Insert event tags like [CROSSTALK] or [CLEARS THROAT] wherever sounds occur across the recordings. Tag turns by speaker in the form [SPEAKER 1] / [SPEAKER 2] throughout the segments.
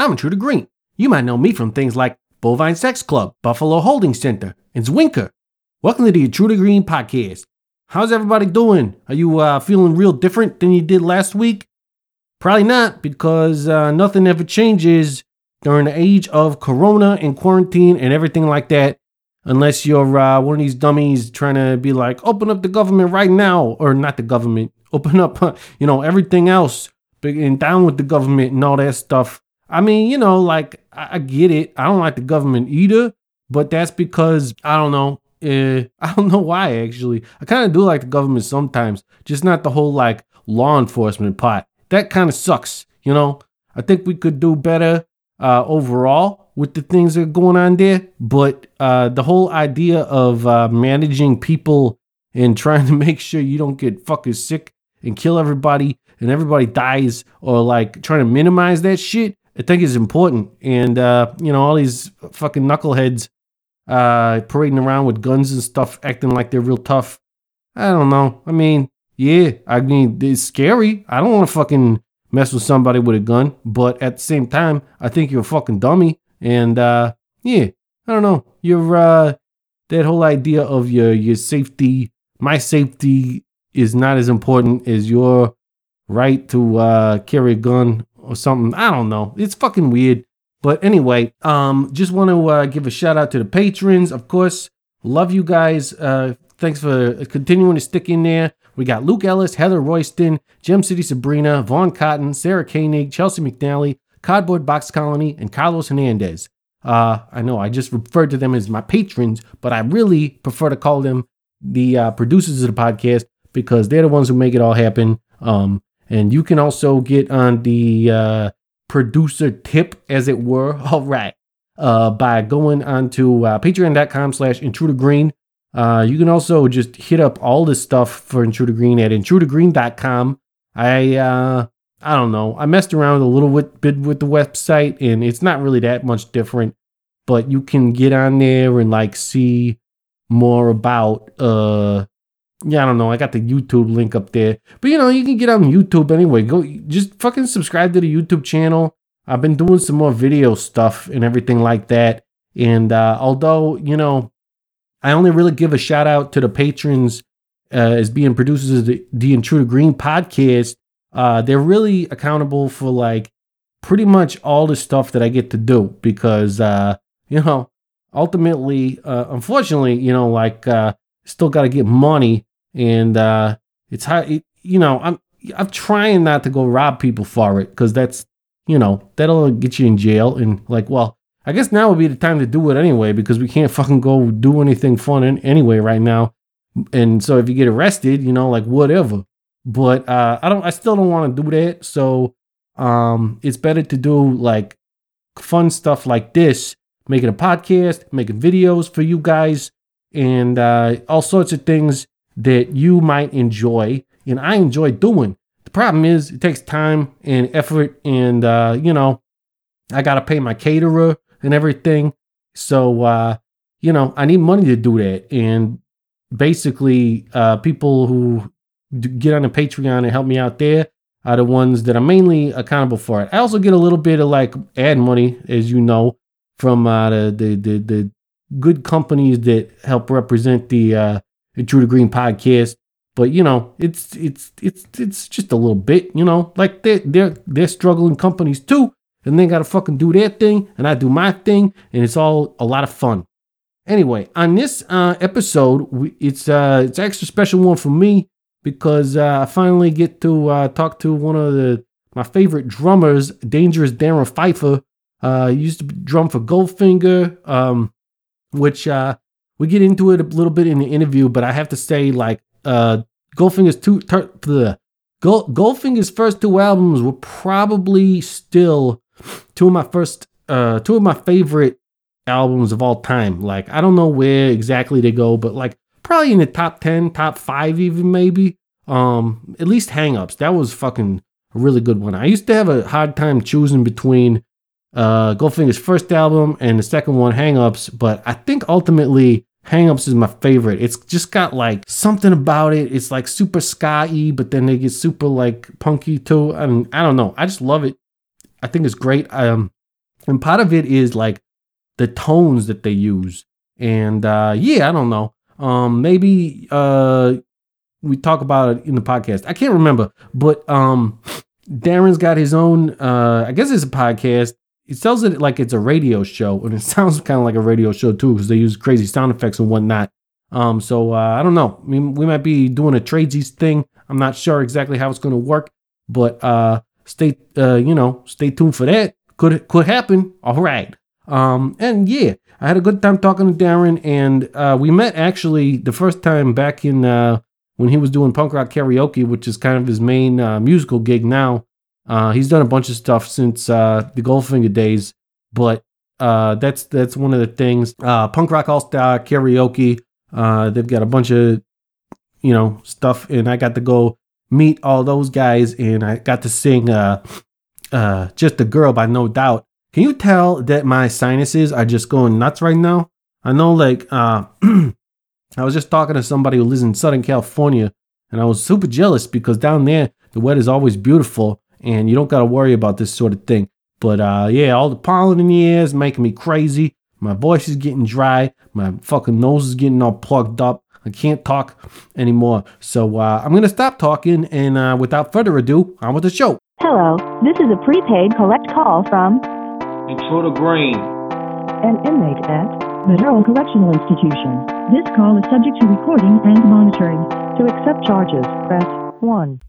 [SPEAKER 1] I'm Intruder Green. You might know me from things like Bovine Sex Club, Buffalo Holding Center, and Zwinker. Welcome to the Intruder Green podcast. How's everybody doing? Are you uh, feeling real different than you did last week? Probably not, because uh, nothing ever changes during the age of Corona and quarantine and everything like that, unless you're uh, one of these dummies trying to be like, open up the government right now, or not the government, [LAUGHS] open up, you know, everything else, and down with the government and all that stuff. I mean, you know, like I, I get it. I don't like the government either, but that's because I don't know. Uh, [LAUGHS] I don't know why actually. I kind of do like the government sometimes, just not the whole like law enforcement part. That kind of sucks, you know. I think we could do better uh, overall with the things that are going on there, but uh, the whole idea of uh, managing people and trying to [LAUGHS] make sure you don't get fucking sick and kill everybody and everybody dies or like trying to minimize that shit I think is important. And, uh, you know, all these fucking knuckleheads uh, parading around with guns and stuff, acting like they're real tough. I don't know. I mean, yeah, I mean, it's scary. I don't want to fucking mess with somebody with a gun. But at the same time, I think you're a fucking dummy. And, uh, yeah, I don't know. You're, uh, that whole idea of your, your safety, my safety is not as important as your right to, uh, carry a gun or something. I don't know. It's fucking weird. But anyway, um, just want to uh, give a shout out to the patrons, of course. Love you guys. Uh, thanks for continuing to stick in there. We got Luke Ellis, Heather Royston, Gem City Sabrina, Vaughn Cotton, Sarah Koenig, Chelsea McNally, Cardboard Box Colony, and Carlos Hernandez. Uh, I know I just referred to them as my patrons, but I really prefer to call them the uh, producers of the podcast because they're the ones who make it all happen. Um, and you can also get on the uh, producer tip, as it were, [LAUGHS] all right, uh, by going onto uh, patreon.com slash intrudergreen. Uh, you can also just hit up all this stuff for Intruder Green at intrudergreen.com. I uh, I don't know. I messed around a little bit with the website, and it's not really that much different. But you can get on there and like see more about uh yeah, I don't know. I got the YouTube link up there. But you know, you can get on YouTube anyway. Go just fucking subscribe to the YouTube channel. I've been doing some more video stuff and everything like that. And uh, although, you know, I only really give a shout out to the patrons uh, as being producers of the, the Intruder Green podcast, uh, they're really accountable for like pretty much all the stuff that I get to do because, uh, you know, ultimately, uh, unfortunately, you know, like, uh, still got to get money and uh, it's hard. It, you know, I'm I'm trying not to go rob people for it because that's you know that'll get you in jail. And like, well, I guess now would be the time to do it anyway because we can't fucking go do anything fun in, anyway right now. And so if you get arrested, you know, like whatever. But uh, I don't. I still don't want to do that. So um, it's better to do like fun stuff like this, making a podcast, making videos for you guys, and uh, all sorts of things that you might enjoy and I enjoy doing. The problem is it takes time and effort and uh, you know, I got to pay my caterer and everything. So uh, you know, I need money to do that and basically uh people who get on the Patreon and help me out there are the ones that are mainly accountable for it. I also get a little bit of like ad money, as you know, from uh, the, the the the good companies that help represent the uh, Intruder Green podcast. But you know, it's it's it's it's just a little bit, you know, like they they're they're struggling companies too, and they gotta fucking do their thing, and I do my thing, and it's all a lot of fun. Anyway, on this uh, episode, we, it's uh, it's extra special one for me because uh, I finally get to uh, talk to one of the my favorite drummers, Dangerous Darren Pfeiffer. Uh, used to drum for Goldfinger, um, which uh, we get into it a little bit in the interview, but I have to say, like, uh, Goldfinger's two, ter- the Gold, Goldfinger's first two albums were probably still two of my first, uh, two of my favorite albums of all time. Like, I don't know where exactly they go, but like probably in the top ten, top five, even maybe. Um, at least Hangups. That was fucking a really good one. I used to have a hard time choosing between uh Goldfinger's first album and the second one, Hangups, but I think ultimately Hangups is my favorite. It's just got like something about it. It's like super ska but then they get super like punky too. I mean, I don't know. I just love it. I think it's great. Um, and part of it is like the tones that they use. And uh, yeah, I don't know. Um, maybe uh, we talk about it in the podcast. I can't remember, but um, Darren's got his own. Uh, I guess it's a podcast. He sells it like it's a radio show, and it [LAUGHS] sounds kind of like a radio show too, because they use crazy sound effects and whatnot. Um, so uh, I don't know. I mean, we might be doing a tradesies thing. I'm not sure exactly how it's going to work, but uh, stay, uh, you know, stay tuned for that. Could could happen. All right. Um, and yeah, I had a good time talking to Darren, and uh, we met actually the first time back in uh, when he was doing punk rock karaoke, which is kind of his main uh, musical gig now. Uh, he's done a bunch of stuff since uh, the Goldfinger days, but uh, that's that's one of the things. Uh, punk rock all star karaoke. Uh, they've got a bunch of you know stuff, and I got to go meet all those guys, and I got to sing uh, "Just a Girl" by No Doubt. Can you tell that my sinuses are just going nuts right now? I know, like, uh, [CLEARS THROAT] I was just talking to somebody who lives in Southern California, and I was super jealous because down there the weather is always beautiful, and you don't got to worry about this sort of thing. But uh, yeah, all the pollen in the air is making me crazy. My voice is getting dry. My fucking nose is getting all plugged up. I can't talk anymore. So uh, I'm gonna stop talking, and uh, without further ado, on with the show.
[SPEAKER 2] Hello, this is a prepaid collect call from
[SPEAKER 3] Intruder Green.
[SPEAKER 2] an inmate at the Durham Correctional Institution. This call is subject to recording and monitoring. To accept charges, press 1.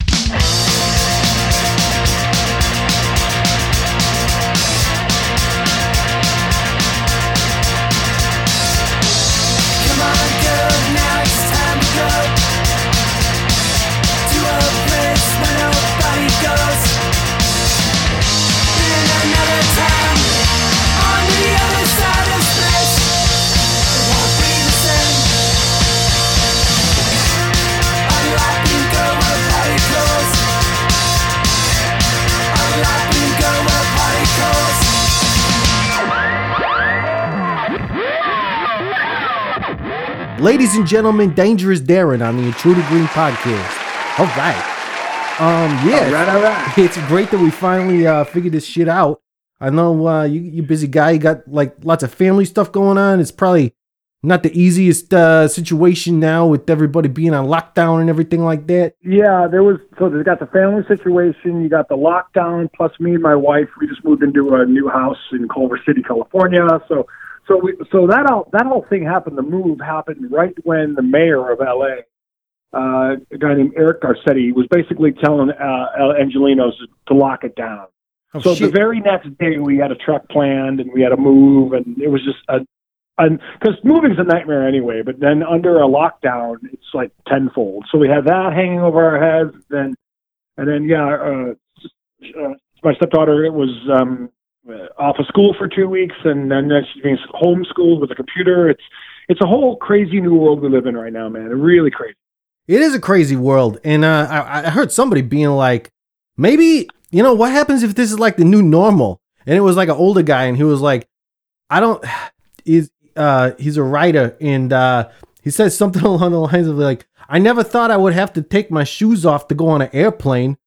[SPEAKER 1] Ladies and gentlemen, Dangerous Darren on the Intruder Green podcast. All right. Um, yeah.
[SPEAKER 3] All right, all right. [LAUGHS]
[SPEAKER 1] It's great that we finally uh, figured this shit out. I know uh, you you busy guy. You got like lots of family stuff going on. It's probably not the easiest uh, situation now with everybody being on lockdown and everything like that.
[SPEAKER 4] Yeah, there was so they got the family situation, you got the lockdown, plus me and my wife, we just moved into a new house in Culver City, California. So so we so that all that whole thing happened, the move happened right when the mayor of LA, uh, a guy named Eric Garcetti, was basically telling uh, Angelinos to lock it down.
[SPEAKER 1] Oh,
[SPEAKER 4] so the very next day, we had a truck planned and we had a move, and it was just a, because moving's a nightmare anyway. But then under a lockdown, it's like tenfold. So we had that hanging over our heads. Then, and then yeah, uh, uh, my stepdaughter it was um, off of school for two weeks, and then she's being homeschooled with a computer. It's it's a whole crazy new world we live in right now, man. Really crazy.
[SPEAKER 1] It is a crazy world, and uh, I, I heard somebody being like, maybe you know what happens if this is like the new normal, and it was like an older guy, and he was like, I don't, [SIGHS] is uh, he's a writer, and uh, he said something [LAUGHS] along the lines of like, I never thought I would have to take my shoes off to go on an airplane,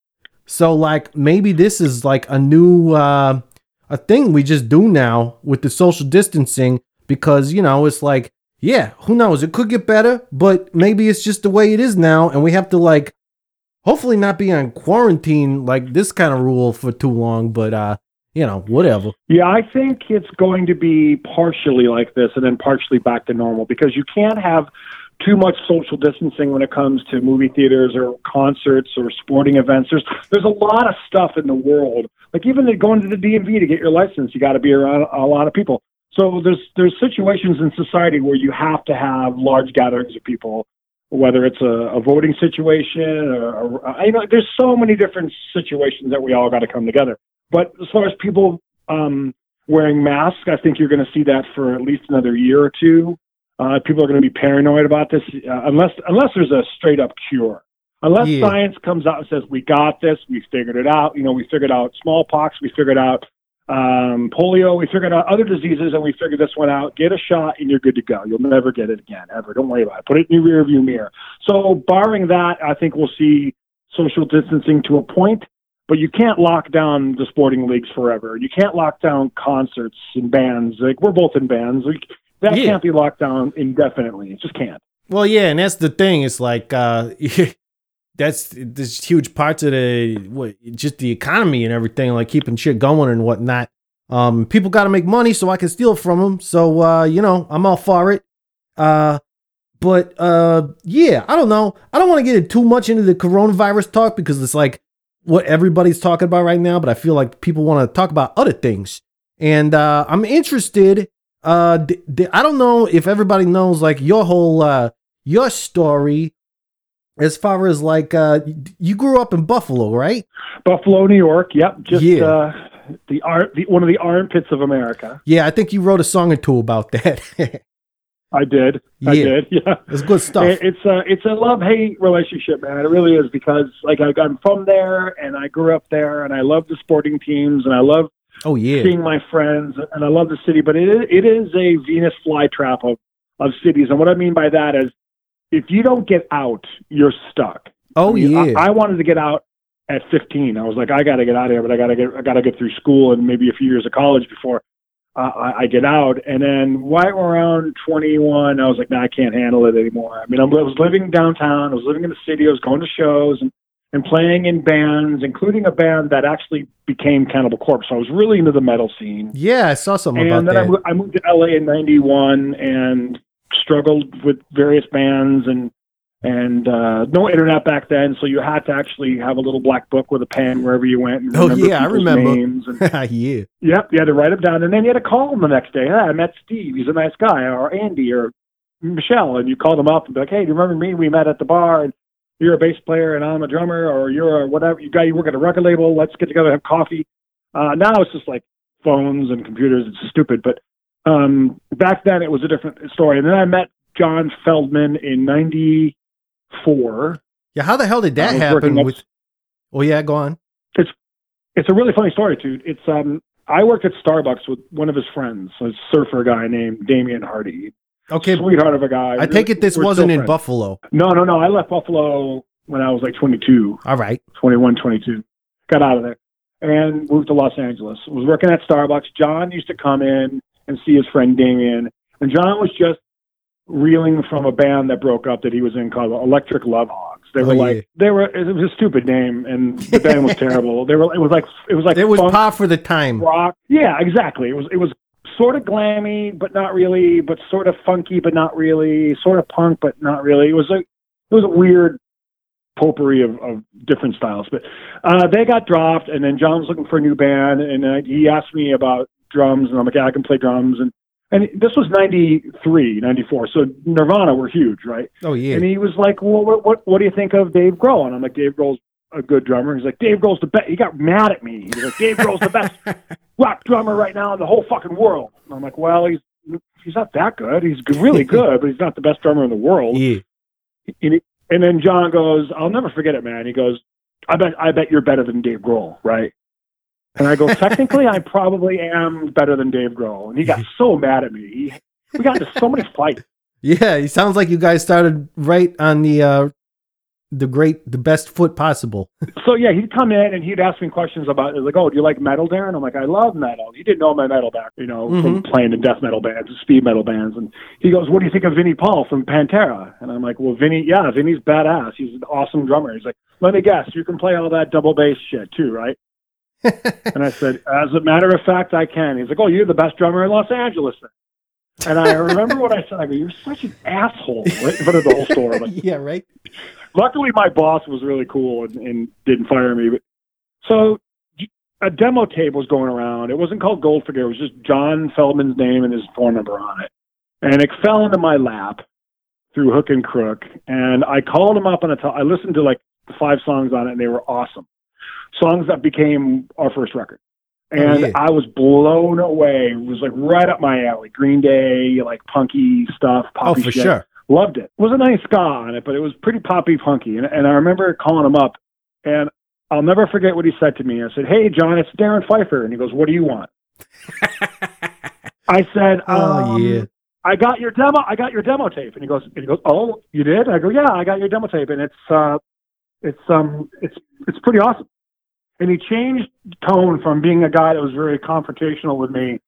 [SPEAKER 1] so like maybe this is like a new uh, a thing we just do now with the social distancing because you know it's like yeah, who knows? It could get better, but maybe it's just the way it is now, and we have to like, hopefully not be on quarantine like this kind of rule for too long. But uh, you know, whatever.
[SPEAKER 4] Yeah, I think it's going to be partially like this and then partially back to normal because you can't have too much social distancing when it comes to movie theaters or concerts or sporting events. There's there's a lot of stuff in the world. Like even going to the DMV to get your license, you got to be around a lot of people. So there's there's situations in society where you have to have large gatherings of people, whether it's a, a voting situation or, or you know, there's so many different situations that we all got to come together. But as far as people um, wearing masks, I think you're going to see that for at least another year or two. Uh, people are going to be paranoid about this uh, unless unless there's a straight up cure. Unless
[SPEAKER 1] Yeah.
[SPEAKER 4] science comes out and says we got this, we figured it out. You know, we figured out smallpox, we figured out um, polio, we figured out other diseases, and we figured this one out. Get a shot, and you're good to go. You'll never get it again, ever. Don't worry about it. Put it in your rearview mirror. So, barring that, I think we'll see social distancing to a point. but you can't lock down the sporting leagues forever. You can't lock down concerts and bands. Like we're both in bands. Like that
[SPEAKER 1] Yeah.
[SPEAKER 4] can't be locked down indefinitely. It just can't.
[SPEAKER 1] Well, yeah, and that's the thing. It's like uh [LAUGHS] that's there's huge parts of the what just the economy and everything, like keeping shit going and whatnot. Um, people got to make money so I can steal from them. So uh, you know, I'm all for it. Uh, but uh, yeah, I don't know. I don't want to get too much into the coronavirus talk because it's like what everybody's talking about right now. But I feel like people want to talk about other things, and uh, I'm interested. Uh, d- d- I don't know if everybody knows like your whole uh your story as far as like uh you grew up in Buffalo, right?
[SPEAKER 4] Buffalo, New York. Yep, just
[SPEAKER 1] Yeah.
[SPEAKER 4] uh, the art, the, one of the armpits of America.
[SPEAKER 1] Yeah, I think you wrote a song or two about that. [LAUGHS]
[SPEAKER 4] I did. I did. [LAUGHS] Yeah.
[SPEAKER 1] it's good stuff.
[SPEAKER 4] It- It's a it's a love hate relationship, man. It really is because like I, I'm from there and I grew up there and I love the sporting teams and I love
[SPEAKER 1] oh yeah.
[SPEAKER 4] seeing my friends and I love the city. But it is, it is a Venus flytrap of of cities, and what I mean by that is if you don't get out, you're stuck.
[SPEAKER 1] Oh
[SPEAKER 4] I mean,
[SPEAKER 1] yeah.
[SPEAKER 4] I, I wanted to get out at 15. I was like, I got to get out of here, but I got to get I got to get through school and maybe a few years of college before uh, I, I get out. And then right around 21, I was like, no, I can't handle it anymore. I mean, I'm, I was living downtown. I was living in the city. I was going to shows and and playing in bands, including a band that actually became Cannibal Corpse. So I was really into the metal scene.
[SPEAKER 1] yeah, I saw something
[SPEAKER 4] And
[SPEAKER 1] about
[SPEAKER 4] then I,
[SPEAKER 1] that.
[SPEAKER 4] mo- I moved to LA in '91 and struggled with various bands and and uh, no internet back then, so you had to actually have a little black book with a pen wherever you went. And
[SPEAKER 1] Oh,
[SPEAKER 4] remember
[SPEAKER 1] yeah, I remember.
[SPEAKER 4] Names and, [LAUGHS]
[SPEAKER 1] yeah.
[SPEAKER 4] yep, you had to write them down, and then you had to call them the next day. Hey, I met Steve. He's a nice guy, or Andy, or Michelle, and you called them up and be like, "Hey, do you remember me? We met at the bar, and you're a bass player, and I'm a drummer, or you're a whatever. You guy, you work at a record label. Let's get together, have coffee." Uh, now it's just like phones and computers. It's stupid, but um, back then it was a different story. And then I met John Feldmann in '94.
[SPEAKER 1] Yeah, how the hell did that happen with Oh yeah, go on.
[SPEAKER 4] It's a really funny story, dude. It's um, I worked at Starbucks with one of his friends, a surfer guy named Damian Hardy.
[SPEAKER 1] Okay,
[SPEAKER 4] Sweetheart of a guy.
[SPEAKER 1] I take it this
[SPEAKER 4] We're
[SPEAKER 1] wasn't in
[SPEAKER 4] friends.
[SPEAKER 1] Buffalo.
[SPEAKER 4] No, no, no. I left Buffalo when I was like 22,
[SPEAKER 1] All right.
[SPEAKER 4] 21, 22. Got out of there and moved to Los Angeles. Was working at Starbucks. John used to come in and see his friend Damien. And John was just reeling from a band that broke up that he was in called Electric Love Hogs. They
[SPEAKER 1] Oh,
[SPEAKER 4] were
[SPEAKER 1] yeah.
[SPEAKER 4] like they were it was a stupid name and the band was [LAUGHS] terrible. They were it was like it was like
[SPEAKER 1] It was par for the time.
[SPEAKER 4] rock. Yeah, exactly. It was it was sort of glammy but not really, but sort of funky but not really, sort of punk but not really. It was a it was a weird potpourri of, of different styles. But uh, they got dropped, and then John was looking for a new band, and uh, he asked me about drums, and I'm like, yeah, I can play drums, and and this was 93, 94, so Nirvana were huge, right?
[SPEAKER 1] Oh yeah.
[SPEAKER 4] And he was like, "Well, what what, what do you think of Dave Grohl?" And I'm like, "Dave Grohl's a good drummer." He's like, "Dave Grohl's the best." He got mad at me. He's like, "Dave Grohl's the best [LAUGHS] rock drummer right now in the whole fucking world." And I'm like, "Well, he's he's not that good. He's really [LAUGHS] good, but he's not the best drummer in the world."
[SPEAKER 1] Yeah.
[SPEAKER 4] And, he, and then John goes, "I'll never forget it, man." He goes, "I bet I bet you're better than Dave Grohl, right?" And I go, "Technically, I probably am better than Dave Grohl." And he got [LAUGHS] so mad at me. He, we got into so many fights.
[SPEAKER 1] Yeah, it sounds like you guys started right on the uh the great the best foot possible. [LAUGHS]
[SPEAKER 4] so yeah, he'd come in and he'd ask me questions about like, oh, do you like metal, Darren? I'm like, I love metal. He didn't know my metal back, you know, from mm-hmm. playing in death metal bands, and speed metal bands. And he goes, what do you think of Vinnie Paul from Pantera? And I'm like, well, Vinnie, yeah, Vinnie's badass. He's an awesome drummer. He's like, let me guess, you can play all that double bass shit too, right? and I said, as a matter of fact, I can. He's like, oh, you're the best drummer in Los Angeles. Then. And I remember what I said. I go, you're such an asshole, right in front of the whole store. Like, [LAUGHS]
[SPEAKER 1] yeah, right.
[SPEAKER 4] Luckily my boss was really cool and, and didn't fire me. But so a demo tape was going around. It wasn't called Goldfinger. It was just John Feldmann's name and his phone number on it. And it fell into my lap through hook and crook. And I called him up on a tel- I listened to like five songs on it and they were awesome. Songs that became our first record. Oh, and
[SPEAKER 1] yeah.
[SPEAKER 4] I was blown away. It was like right up my alley. Green Day, like punky stuff,
[SPEAKER 1] Oh,
[SPEAKER 4] poppy
[SPEAKER 1] for
[SPEAKER 4] shit
[SPEAKER 1] sure.
[SPEAKER 4] Loved it. It was a nice ska on it, but it was pretty poppy punky. And, and I remember calling him up, and I'll never forget what he said to me. I said, "Hey, John, it's Darren Pfeiffer," and he goes, "What do you want?" I said, [LAUGHS]
[SPEAKER 1] Oh,
[SPEAKER 4] um,
[SPEAKER 1] yeah.
[SPEAKER 4] I got your demo. I got your demo tape." And he goes, and "He goes, oh, you did?" I go, "Yeah, I got your demo tape, and it's uh, it's um, it's it's pretty awesome." and he changed tone from being a guy that was very confrontational with me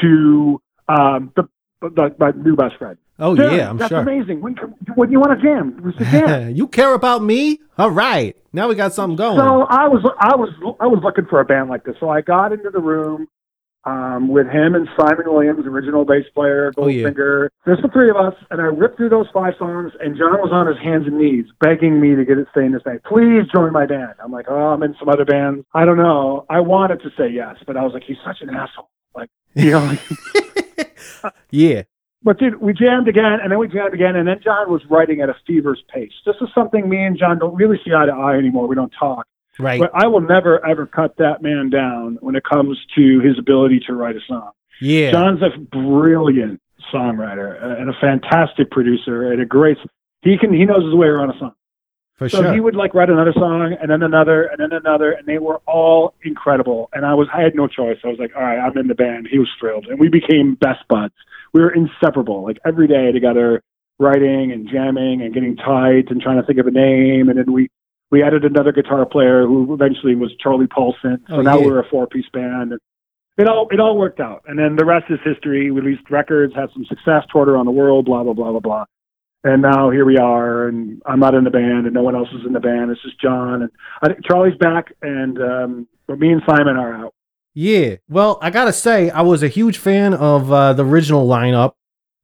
[SPEAKER 4] to um, the, the my new best friend.
[SPEAKER 1] Oh
[SPEAKER 4] Dude,
[SPEAKER 1] yeah, I'm
[SPEAKER 4] that's
[SPEAKER 1] sure.
[SPEAKER 4] amazing. When, when you want to jam, we should jam. [LAUGHS]
[SPEAKER 1] you care about me? All right. Now we got something going.
[SPEAKER 4] So I was I was I was looking for a band like this. So I got into the room um, with him and Simon Williams, original bass player,
[SPEAKER 1] Oh, yeah.
[SPEAKER 4] Goldfinger. There's the three of us, and I ripped through those five songs. And John was on his hands and knees, begging me to get it stay in this band. Please join my band. I'm like, oh, I'm in some other bands. I don't know. I wanted to say yes, but I was like, he's such an asshole. Like, you know. [LAUGHS] [LAUGHS]
[SPEAKER 1] yeah.
[SPEAKER 4] But dude, we jammed again, and then we jammed again, and then John was writing at a fever's pace. This is something me and John don't really see eye to eye anymore. We don't talk.
[SPEAKER 1] Right.
[SPEAKER 4] But I will never ever cut that man down when it comes to his ability to write a song.
[SPEAKER 1] yeah.
[SPEAKER 4] John's a brilliant songwriter uh, and a fantastic producer and a great. He can he knows his way around a song.
[SPEAKER 1] For
[SPEAKER 4] So
[SPEAKER 1] sure.
[SPEAKER 4] he would like write another song and then another and then another, and they were all incredible. And I was I had no choice. I was like, all right, I'm in the band. He was thrilled, and we became best buds. We were inseparable, like every day together, writing and jamming and getting tight and trying to think of a name. And then we we added another guitar player who eventually was Charlie Paulson. So
[SPEAKER 1] Oh,
[SPEAKER 4] now
[SPEAKER 1] yeah.
[SPEAKER 4] we're a four piece band. And it all it all worked out. And then the rest is history. We released records, had some success, toured around the world, blah blah blah blah blah. And now here we are, and I'm not in the band, and no one else is in the band. It's just John and I Charlie's back, and um, but me and Simon are out.
[SPEAKER 1] Yeah. Well, I gotta say, I was a huge fan of uh, the original lineup,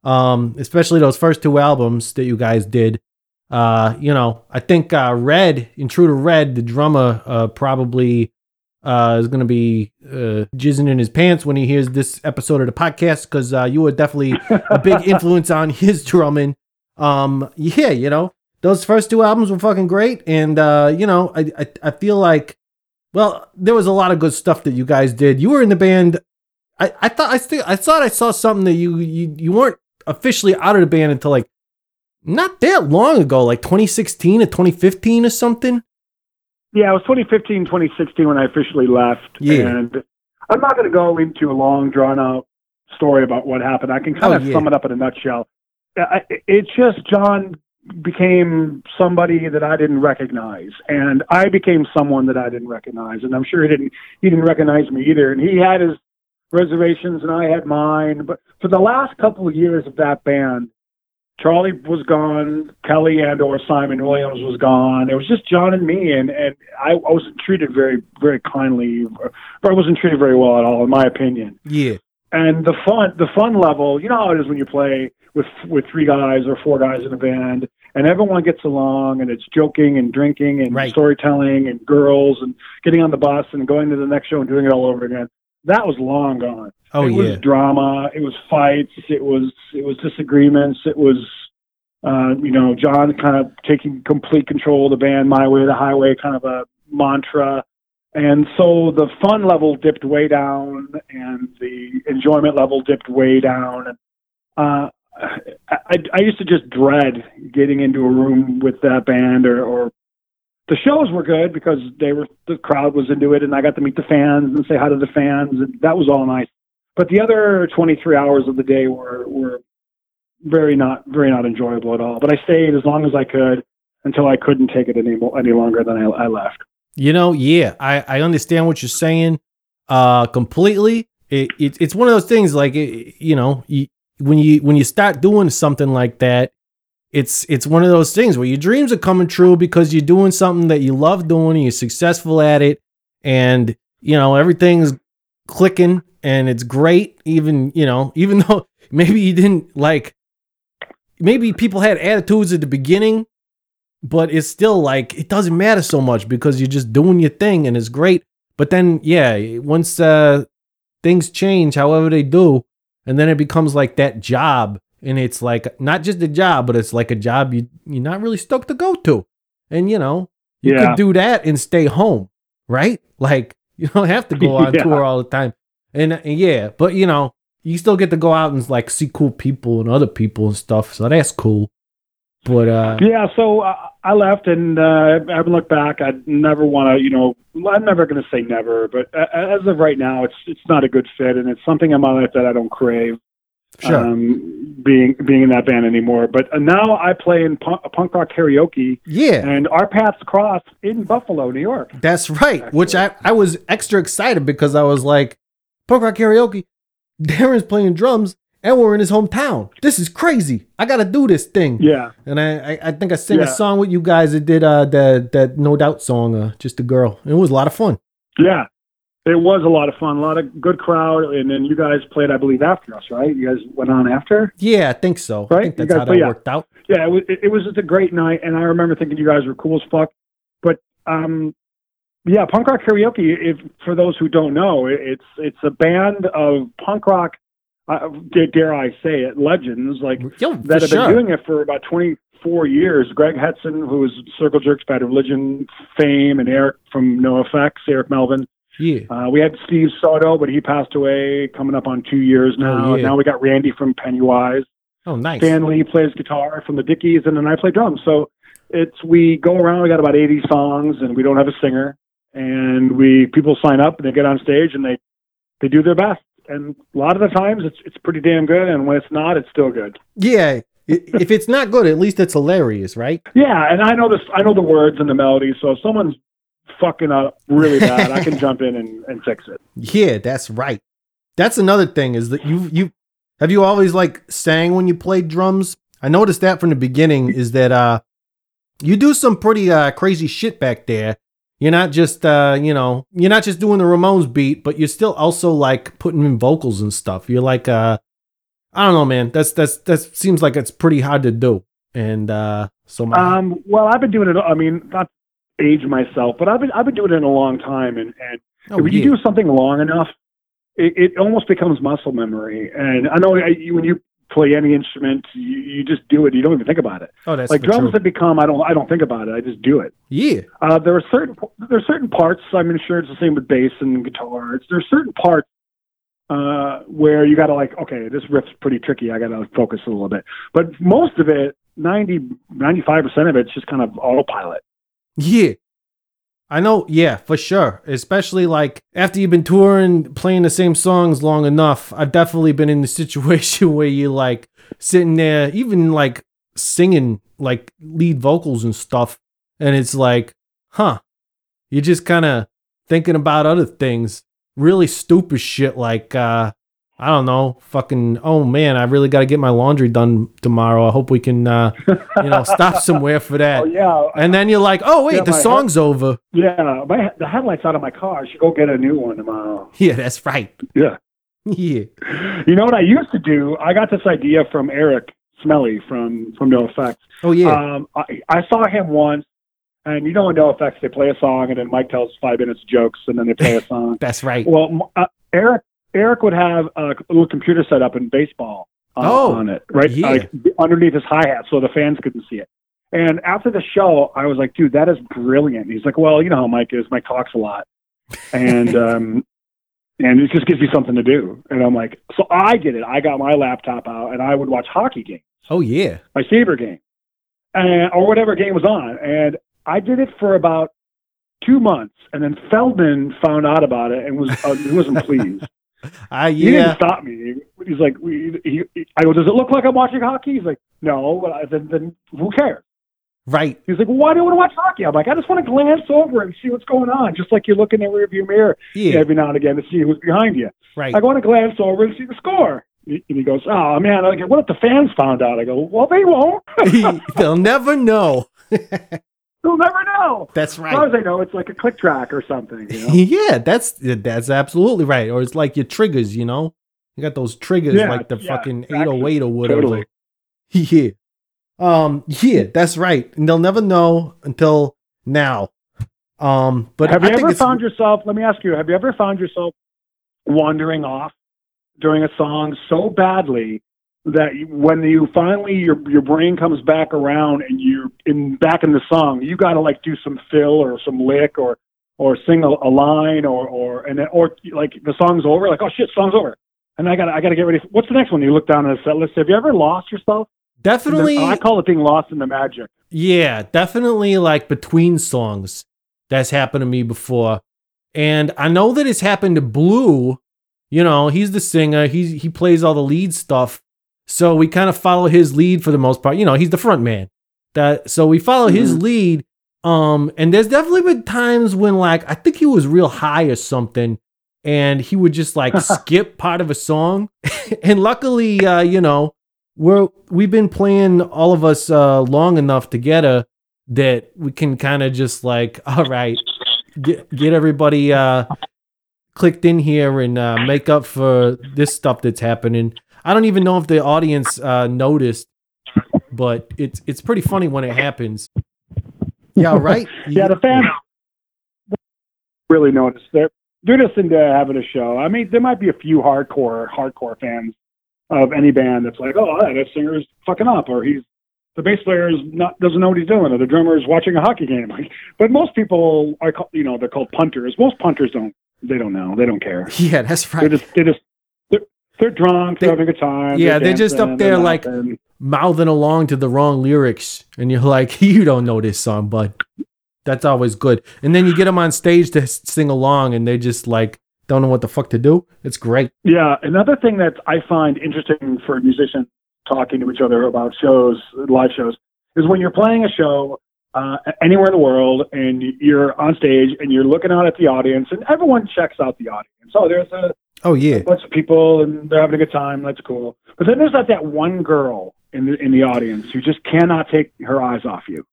[SPEAKER 1] um, especially those first two albums that you guys did. Uh, you know, I think uh, Red, Intruder Red, the drummer, uh, probably uh, is gonna be uh, jizzing in his pants when he hears this episode of the podcast because uh, you were definitely a big [LAUGHS] influence on his drumming. Um, yeah, you know, those first two albums were fucking great, and uh, you know, I, I I feel like, well, there was a lot of good stuff that you guys did. You were in the band. I, I thought I still I thought I saw something that you you you weren't officially out of the band until like not that long ago, like 2016 or 2015 or something.
[SPEAKER 4] Yeah, it was 2015, 2016 when I officially left.
[SPEAKER 1] Yeah.
[SPEAKER 4] And I'm not going to go into a long, drawn out story about what happened. I can kind
[SPEAKER 1] Oh,
[SPEAKER 4] of
[SPEAKER 1] yeah.
[SPEAKER 4] sum it up in a nutshell. I, it's just John became somebody that I didn't recognize, and I became someone that I didn't recognize. And I'm sure he didn't he didn't recognize me either. And he had his reservations, and I had mine. But for the last couple of years of that band, Charlie was gone, Kelly and or Simon Williams was gone. It was just John and me, and and I, I wasn't treated very very kindly, or, or I wasn't treated very well at all, in my opinion.
[SPEAKER 1] Yeah.
[SPEAKER 4] And the fun the fun level, you know how it is when you play with with three guys or four guys in a band, and everyone gets along, and it's joking and drinking and
[SPEAKER 1] Right.
[SPEAKER 4] storytelling and girls and getting on the bus and going to the next show and doing it all over again. That was long gone
[SPEAKER 1] Oh
[SPEAKER 4] it
[SPEAKER 1] yeah.
[SPEAKER 4] was drama. It was fights. It was it was disagreements. It was uh, you know John kind of taking complete control of the band, my way or the highway, kind of a mantra. And so the fun level dipped way down, and the enjoyment level dipped way down. And uh, I, I used to just dread getting into a room with that band, or, or the shows were good because they were the crowd was into it, and I got to meet the fans and say hi to the fans, and that was all nice but the other 23 hours of the day were were very not very not enjoyable at all. But I stayed as long as I could until I couldn't take it any any longer. than I, I left.
[SPEAKER 1] You know, yeah, I, I understand what you're saying uh completely. It, it it's one of those things like it, you know, you, when you when you start doing something like that, it's it's one of those things where your dreams are coming true because you're doing something that you love doing and you're successful at it and you know, everything's clicking and it's great even, you know, [LAUGHS] even though maybe you didn't like maybe people had attitudes at the beginning but it's still like it doesn't matter so much because you're just doing your thing and it's great. But then, yeah, once uh, things change, however they do, and then it becomes like that job, and it's like not just a job, but it's like a job you you're not really stoked to go to, and you know you
[SPEAKER 4] Yeah.
[SPEAKER 1] could do that and stay home, right? Like [LAUGHS] you don't have to go on
[SPEAKER 4] Yeah.
[SPEAKER 1] tour all the time, and, and yeah, but you know you still get to go out and like see cool people and other people and stuff, so that's cool. But uh,
[SPEAKER 4] Yeah. So uh, I left, and uh, I haven't looked back. I never want to, you know, I'm never going to say never, but uh, as of right now, it's it's not a good fit, and it's something in my life that I don't crave.
[SPEAKER 1] sure,
[SPEAKER 4] Um, being being in that band anymore. But uh, now I play in punk, punk rock karaoke,
[SPEAKER 1] Yeah.
[SPEAKER 4] and our paths cross in Buffalo, New York.
[SPEAKER 1] That's right. Which I, I was extra excited because I was like, punk rock karaoke, Darren's playing drums and we're in his hometown. This is crazy. I gotta do this thing.
[SPEAKER 4] Yeah,
[SPEAKER 1] And I, I, I think I sang a song with you guys that did uh that that No Doubt song, uh, Just a Girl. It was a lot of fun.
[SPEAKER 4] yeah. It was a lot of fun, a lot of good crowd, and then you guys played, I believe, after us, right? You guys went on after.
[SPEAKER 1] Yeah, I think so. I
[SPEAKER 4] Right?
[SPEAKER 1] think
[SPEAKER 4] You
[SPEAKER 1] that's how that
[SPEAKER 4] yeah.
[SPEAKER 1] worked out.
[SPEAKER 4] yeah, it was, it was just a great night, and I remember thinking you guys were cool as fuck. But um, yeah, punk rock karaoke. If for those who don't know, it's it's a band of punk rock. Uh, dare- I say it? Legends like
[SPEAKER 1] Yo,
[SPEAKER 4] that have
[SPEAKER 1] sure.
[SPEAKER 4] been doing it for about 24 years. Greg Hetson, who was Circle Jerks, Bad Religion fame, and Eric from NOFX, Eric Melvin.
[SPEAKER 1] yeah.
[SPEAKER 4] Uh, we had Steve Soto, but he passed away coming up on two years now.
[SPEAKER 1] Oh, yeah.
[SPEAKER 4] Now we got Randy from Pennywise.
[SPEAKER 1] Oh, nice.
[SPEAKER 4] Stan Lee plays guitar from the Dickies, and then I play drums. So it's we go around. We got about 80 songs, and we don't have a singer. And we people sign up and they get on stage and they they do their best. And a lot of the times it's it's pretty damn good. And when it's not, it's still good.
[SPEAKER 1] Yeah. If it's not good, at least it's hilarious, right?
[SPEAKER 4] Yeah, and I know this. I know the words and the melody. So if someone's fucking up really [LAUGHS] bad, I can jump in and, and fix it.
[SPEAKER 1] Yeah, that's right. That's another thing is that you you have you always like sang when you played drums? I noticed that from the beginning is that uh you do some pretty uh crazy shit back there. You're not just uh you know, you're not just doing the Ramones beat, but you're still also like putting in vocals and stuff. You're like uh I don't know, man. That's that's that seems like it's pretty hard to do. And uh so my
[SPEAKER 4] Um, well, I've been doing it. I mean, not age myself, but I've been I've been doing it in a long time, and and
[SPEAKER 1] oh,
[SPEAKER 4] when
[SPEAKER 1] yeah.
[SPEAKER 4] you do something long enough, it, it almost becomes muscle memory. And I know I, you, when you play any instrument, you, you just do it. You don't even think about it.
[SPEAKER 1] oh, that's
[SPEAKER 4] like drums
[SPEAKER 1] true.
[SPEAKER 4] have become, I don't I don't think about it. I just do it.
[SPEAKER 1] Yeah.
[SPEAKER 4] Uh, there are certain there are certain parts. I'm sure it's the same with bass and guitar. It's, there are certain parts uh, where you got to like, okay, this riff's pretty tricky. I got to focus a little bit. But most of it, 90 95 percent of it's just kind of autopilot.
[SPEAKER 1] Yeah. I know, yeah, for sure. Especially like after you've been touring, playing the same songs long enough, I've definitely been in the [LAUGHS] situation where you're like sitting there, even like singing like lead vocals and stuff. And it's like, huh, you're just kind of thinking about other things, really stupid shit like, uh, I don't know, fucking, oh man, I really got to get my laundry done tomorrow. I hope we can, uh, you know, stop [LAUGHS] somewhere for that.
[SPEAKER 4] Oh yeah,
[SPEAKER 1] And then you're like, oh wait,
[SPEAKER 4] Yeah,
[SPEAKER 1] the song's over.
[SPEAKER 4] yeah. My the headlights out of my car. I should go get a new one tomorrow.
[SPEAKER 1] Yeah, that's right.
[SPEAKER 4] Yeah. [LAUGHS]
[SPEAKER 1] Yeah.
[SPEAKER 4] You know what I used to do? I got this idea from Eric Smelly from from NOFX.
[SPEAKER 1] Oh yeah.
[SPEAKER 4] Um, I, I saw him once, and you know in NOFX they play a song, and then Mike tells five minutes of jokes, and then they play a [LAUGHS] song.
[SPEAKER 1] that's right.
[SPEAKER 4] well, uh, Eric Eric would have a little computer set up in baseball uh,
[SPEAKER 1] Oh,
[SPEAKER 4] on it, right,
[SPEAKER 1] yeah.
[SPEAKER 4] like underneath his hi hat, so the fans couldn't see it. And after the show, I was like, "Dude, that is brilliant." He's like, "Well, you know how Mike is. Mike talks a lot, and [LAUGHS] um, and it just gives me something to do." And I'm like, "So I did it. I got my laptop out, and I would watch hockey games."
[SPEAKER 1] Oh yeah.
[SPEAKER 4] my Saber game, and or whatever game was on, and I did it for about two months, and then Feldmann found out about it and was uh, he wasn't [LAUGHS] pleased. [LAUGHS]
[SPEAKER 1] I
[SPEAKER 4] He didn't stop me. He's like, he, he- I go, does it look like I'm watching hockey? He's like, no. But I, then, then who cares?
[SPEAKER 1] Right.
[SPEAKER 4] He's like, well, why do you want to watch hockey? I'm like, I just want to glance over and see what's going on, just like you look in the rearview mirror
[SPEAKER 1] Yeah.
[SPEAKER 4] every now and again to see who's behind you.
[SPEAKER 1] Right.
[SPEAKER 4] I want to glance over and see the score. And he goes, oh man, I go, what if the fans found out? I go, well, they won't. [LAUGHS]
[SPEAKER 1] They'll never know. [LAUGHS]
[SPEAKER 4] They'll never know.
[SPEAKER 1] That's right.
[SPEAKER 4] As far as. I know, it's like a click track or something. You know? [LAUGHS]
[SPEAKER 1] yeah, that's that's absolutely right. Or it's like your triggers, you know? You got those triggers
[SPEAKER 4] Yeah,
[SPEAKER 1] like the
[SPEAKER 4] yeah,
[SPEAKER 1] fucking
[SPEAKER 4] exactly.
[SPEAKER 1] 808 or whatever.
[SPEAKER 4] Totally. [LAUGHS]
[SPEAKER 1] Yeah. Um, yeah, that's right. And they'll never know until now. Um, but
[SPEAKER 4] have
[SPEAKER 1] I
[SPEAKER 4] you ever found yourself? Let me ask you: Have you ever found yourself wandering off during a song so badly that when you finally your your brain comes back around and you're in back in the song, you got to like do some fill or some lick or or sing a, a line or or and then, or like the song's over, like oh shit, song's over, and I got I got to get ready. What's the next one? You look down at the set list. Have you ever lost yourself?
[SPEAKER 1] definitely
[SPEAKER 4] I call it being lost in the magic.
[SPEAKER 1] Yeah, definitely like between songs. That's happened to me before. And I know that it's happened to Blue. You know, he's the singer. He's he plays all the lead stuff. So we kind of follow his lead for the most part. You know, he's the front man. That so we follow his lead. Um, and there's definitely been times when like I think he was real high or something, and he would just like [LAUGHS] skip part of a song. [LAUGHS] and luckily, uh, you know, we're we've been playing all of us uh long enough together that we can kind of just like, [LAUGHS] all right, get get everybody uh clicked in here and uh, make up for this stuff that's happening. I don't even know if the audience uh, noticed, but it's it's pretty funny when it happens. Yeah, right. [LAUGHS]
[SPEAKER 4] Yeah, the fans really notice. They're they're just into having a show. I mean, there might be a few hardcore hardcore fans of any band that's like, oh, that singer's fucking up, or he's the bass player is not doesn't know what he's doing, or the drummer is watching a hockey game. Like, [LAUGHS] but most people are, call, you know, they're called punters. Most punters don't. They don't know. They don't care. [LAUGHS]
[SPEAKER 1] Yeah, that's
[SPEAKER 4] They're
[SPEAKER 1] right.
[SPEAKER 4] just they just they're, they're drunk.
[SPEAKER 1] They-
[SPEAKER 4] They're having a time.
[SPEAKER 1] yeah, they're just
[SPEAKER 4] dancing,
[SPEAKER 1] up there like-
[SPEAKER 4] laughing.
[SPEAKER 1] Mouthing along to the wrong lyrics, and you're like, [LAUGHS] you don't know this song, but that's always good. And then you get them on stage to sing along, and they just like don't know what the fuck to do. It's great.
[SPEAKER 4] Yeah, another thing that I find interesting for musicians talking to each other about shows, live shows, is when you're playing a show uh, anywhere in the world and you're on stage and you're looking out at the audience and everyone checks out the audience. Oh, there's a
[SPEAKER 1] Oh yeah,
[SPEAKER 4] bunch of people and they're having a good time. That's cool. But then there's like that one girl in the in the audience who just cannot take her eyes off you.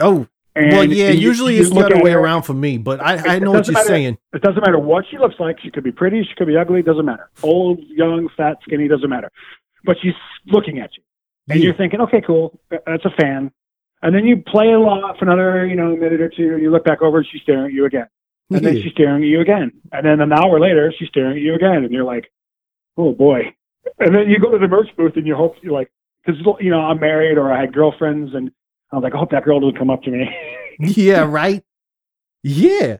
[SPEAKER 1] oh
[SPEAKER 4] And
[SPEAKER 1] well, yeah. usually
[SPEAKER 4] you
[SPEAKER 1] it's the other way
[SPEAKER 4] her,
[SPEAKER 1] around for me, but I I know what you're
[SPEAKER 4] matter.
[SPEAKER 1] saying.
[SPEAKER 4] It doesn't matter what she looks like. She could be pretty. She could be ugly. Doesn't matter. Old, young, fat, skinny. Doesn't matter. But she's looking at you, and
[SPEAKER 1] Yeah.
[SPEAKER 4] you're thinking, okay, cool. That's a fan. And then you play along for another, you know, minute or two. And you look back over, and she's staring at you again. And then she's staring at you again. And then an hour later, she's staring at you again. And you're like, oh boy. And then you go to the merch booth, and you hope you're like, because you know, I'm married or I had girlfriends, and I was like, I hope that girl doesn't come up to me. [LAUGHS]
[SPEAKER 1] yeah, right. Yeah,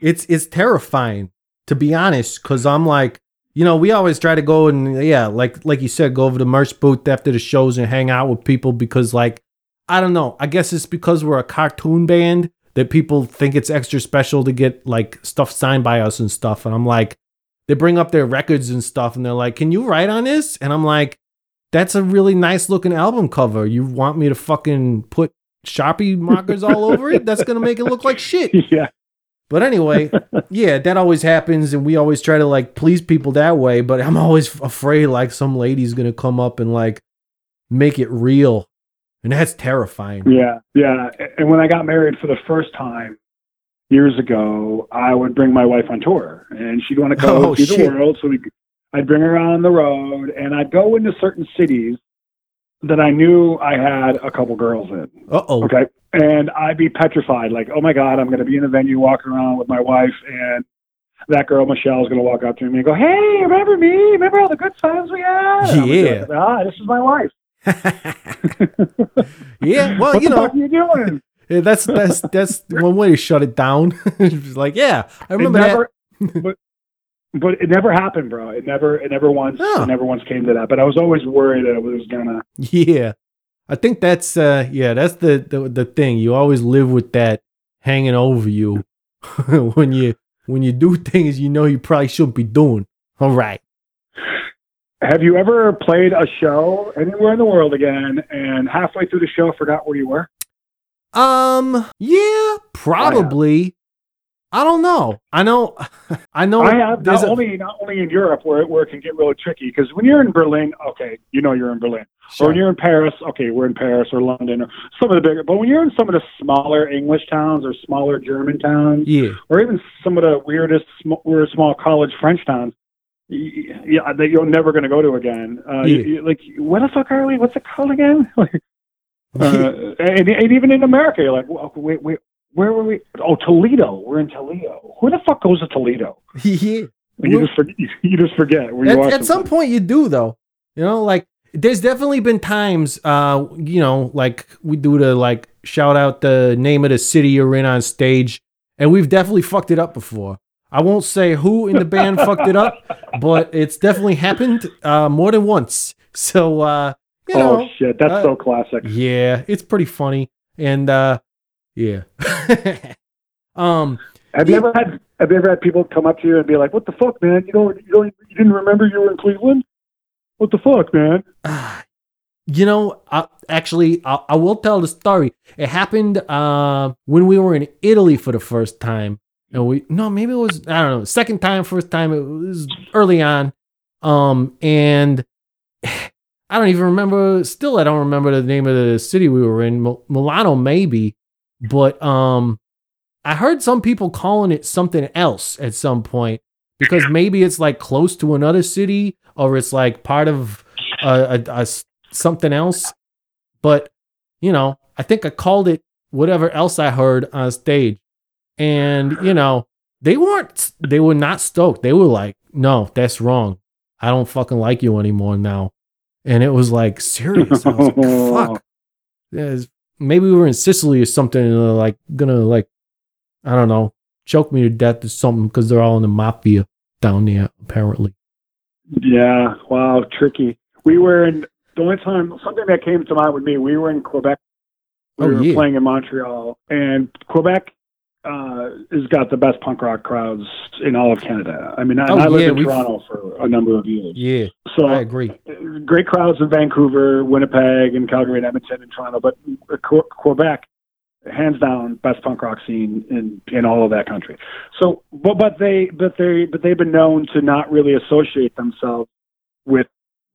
[SPEAKER 1] it's it's terrifying to be honest, because I'm like, you know, we always try to go and yeah, like like you said, go over to the merch booth after the shows and hang out with people because like I don't know, I guess it's because we're a cartoon band that people think it's extra special to get like stuff signed by us and stuff, and I'm like, they bring up their records and stuff, and they're like, can you write on this? And I'm like. That's a really nice looking album cover. You want me to fucking put Sharpie markers all [LAUGHS] over it? That's gonna make it look like shit. [LAUGHS]
[SPEAKER 4] yeah.
[SPEAKER 1] But anyway, [LAUGHS] yeah, that always happens, and we always try to like please people that way. But I'm always afraid like some lady's gonna come up and like make it real, and that's terrifying.
[SPEAKER 4] Yeah, yeah. And when I got married for the first time years ago, I would bring my wife on tour, and she'd want to go [LAUGHS]
[SPEAKER 1] Oh,
[SPEAKER 4] see
[SPEAKER 1] shit.
[SPEAKER 4] the world. So we, I'd bring her on the road, and I'd go into certain cities that I knew I had a couple girls in.
[SPEAKER 1] Uh oh.
[SPEAKER 4] Okay, and I'd be petrified, like, oh my god, I'm going to be in a venue walking around with my wife, and that girl Michelle is going to walk up to me and go, "Hey, remember me? Remember all the good times we had?" And I'm gonna be
[SPEAKER 1] Yeah.
[SPEAKER 4] like, ah, this is my wife. [LAUGHS]
[SPEAKER 1] yeah, well, you know,
[SPEAKER 4] you doing?
[SPEAKER 1] yeah, that's that's that's [LAUGHS] one way to shut it down. [LAUGHS] Like, yeah, I remember
[SPEAKER 4] never, but but it never happened, bro. It never, it never once,
[SPEAKER 1] Oh.
[SPEAKER 4] it never once came to that. But I was always worried that it was gonna.
[SPEAKER 1] Yeah, I think that's uh, yeah, that's the the the thing. You always live with that hanging over you when you when you do things you know you probably shouldn't be doing. All right.
[SPEAKER 4] Have you ever played a show anywhere in the world again, and halfway through the show forgot where you were?
[SPEAKER 1] Um, yeah, probably. I don't know. I know. [LAUGHS] I know.
[SPEAKER 4] I have not
[SPEAKER 1] a-
[SPEAKER 4] only not only in Europe where it, where it can get really tricky because when you're in Berlin, okay, you know you're in Berlin. Or when you're in Paris, okay, we're in Paris or London or some of the bigger. But when you're in some of the smaller English towns or smaller German towns,
[SPEAKER 1] yeah,
[SPEAKER 4] or even some of the weirdest, sm- weird small college French towns, yeah, that you're never going to go to again. Uh,
[SPEAKER 1] Yeah.
[SPEAKER 4] you- like, where the fuck are we? What's it called again? [LAUGHS] [LAUGHS] uh, and, and even in America, you're like, well, wait, wait, where were we? Oh, Toledo. We're in Toledo. Who the fuck goes to Toledo? [LAUGHS]
[SPEAKER 1] yeah.
[SPEAKER 4] You just forget. You just forget where you
[SPEAKER 1] At,
[SPEAKER 4] are.
[SPEAKER 1] at some point, you do though. You know, like there's definitely been times, uh, you know, like we do to like shout out the name of the city you're in on stage, and we've definitely fucked it up before. I won't say who in the band fucked it up, but it's definitely happened uh, more than once. So, uh, you know,
[SPEAKER 4] oh shit, that's
[SPEAKER 1] uh,
[SPEAKER 4] so classic.
[SPEAKER 1] yeah, it's pretty funny, and uh, yeah. [LAUGHS] um,
[SPEAKER 4] Have you
[SPEAKER 1] yeah.
[SPEAKER 4] ever had Have you ever had people come up to you and be like, "What the fuck, man? You don't you don't you didn't remember you were in Cleveland? What the fuck, man?"
[SPEAKER 1] Ah, [SIGHS] You know, I, actually, I, I will tell the story. It happened uh, when we were in Italy for the first time. And we no, maybe it was I don't know, second time, first time. It was early on, um, and [SIGHS] I don't even remember. Still, I don't remember the name of the city we were in. Mil- Milano, maybe, but um, I heard some people calling it something else at some point because maybe it's like close to another city or it's like part of a, a- a something else. But you know, I think I called it whatever else I heard on stage, and you know, they weren't. They were not stoked. They were like, "No, that's wrong. I don't fucking like you anymore now." And it was like serious. I was like, "Fuck." [LAUGHS] Yes, maybe we were in Sicily or something, and they're like gonna like, I don't know, choke me to death or something because they're all in the mafia down there apparently.
[SPEAKER 4] Yeah, wow, tricky. We were in the only time something that came to mind with me. We were in Quebec. We
[SPEAKER 1] Oh,
[SPEAKER 4] were
[SPEAKER 1] yeah.
[SPEAKER 4] playing in Montreal, and Quebec uh, has got the best punk rock crowds in all of Canada. I mean, I,
[SPEAKER 1] Oh,
[SPEAKER 4] I lived
[SPEAKER 1] yeah,
[SPEAKER 4] in Toronto for a number of years,
[SPEAKER 1] Yeah,
[SPEAKER 4] so
[SPEAKER 1] I agree.
[SPEAKER 4] great crowds in Vancouver, Winnipeg, and Calgary, and Edmonton, and Toronto. But Quebec, hands down, best punk rock scene in in all of that country. So, but but they but they but they've been known to not really associate themselves with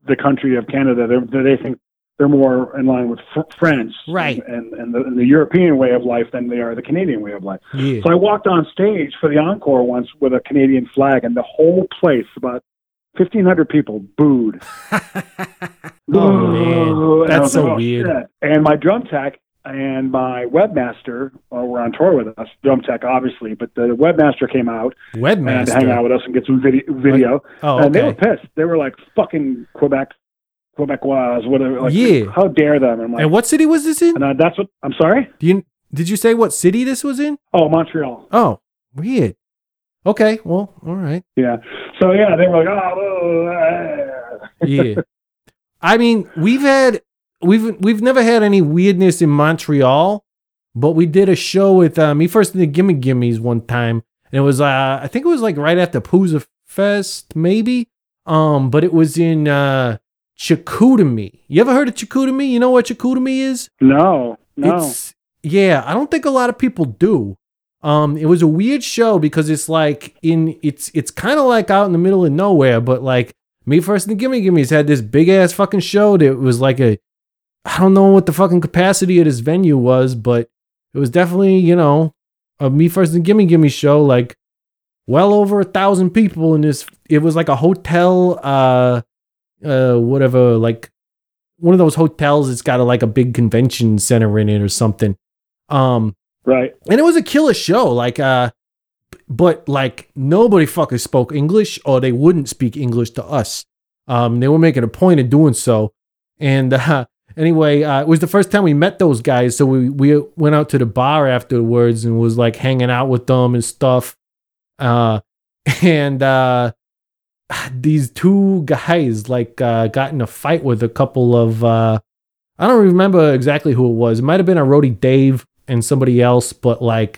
[SPEAKER 4] the country of Canada. They're, they think they're more in line with fr- France,
[SPEAKER 1] Right.
[SPEAKER 4] and and the, and the European way of life than they are the Canadian way of life.
[SPEAKER 1] Yeah.
[SPEAKER 4] So I walked on stage for the encore once with a Canadian flag, and the whole place, about fifteen hundred people, booed. [LAUGHS]
[SPEAKER 1] Oh, man.
[SPEAKER 4] And
[SPEAKER 1] That's so
[SPEAKER 4] "Oh,
[SPEAKER 1] weird."
[SPEAKER 4] shit." And my drum tech and my webmaster uh, were on tour with us. Drum tech, obviously, but the webmaster came out and to hang out with us and get some video. video.
[SPEAKER 1] Oh,
[SPEAKER 4] And they were pissed. They were like, "Fucking Quebec, Quebecois, whatever." Like,
[SPEAKER 1] Yeah.
[SPEAKER 4] How dare them? And, like,
[SPEAKER 1] And what city was this in?
[SPEAKER 4] and uh, that's what. I'm sorry.
[SPEAKER 1] Do you did you say what city this was in?
[SPEAKER 4] Oh, Montreal.
[SPEAKER 1] Oh, weird. Okay, well, all right.
[SPEAKER 4] Yeah. So yeah, they were like, "Oh." uh,
[SPEAKER 1] Yeah. I mean, we've had we've we've never had any weirdness in Montreal, but we did a show with uh, me first in the Gimme Gimmes one time, and it was uh I think it was like right after Pouzza Fest, maybe. Um, but it was in uh Chicoutimi. You ever heard of Chicoutimi? You know what Chicoutimi is?
[SPEAKER 4] No, no.
[SPEAKER 1] It's yeah, I don't think a lot of people do. Um, it was a weird show because it's like in it's it's kind of like out in the middle of nowhere, but like me first and the Gimme Gimmes had this big ass fucking show that was like a I don't know what the fucking capacity of this venue was, but it was definitely you know a me first and Gimme Gimme show like well over a thousand people in this. It was like a hotel, uh, uh, whatever, like one of those hotels that's got a, like a big convention center in it or something. Um,
[SPEAKER 4] right.
[SPEAKER 1] and it was a killer show. Like, uh, but like nobody fucking spoke English, or they wouldn't speak English to us. Um, they were making a point of doing so. And [LAUGHS] uh, anyway, uh, it was the first time we met those guys, so we we went out to the bar afterwards and was like hanging out with them and stuff. Uh, [LAUGHS] and uh, [SIGHS] these two guys like uh, got in a fight with a couple of uh, I don't remember exactly who it was. It might have been a roadie Dave and somebody else, but like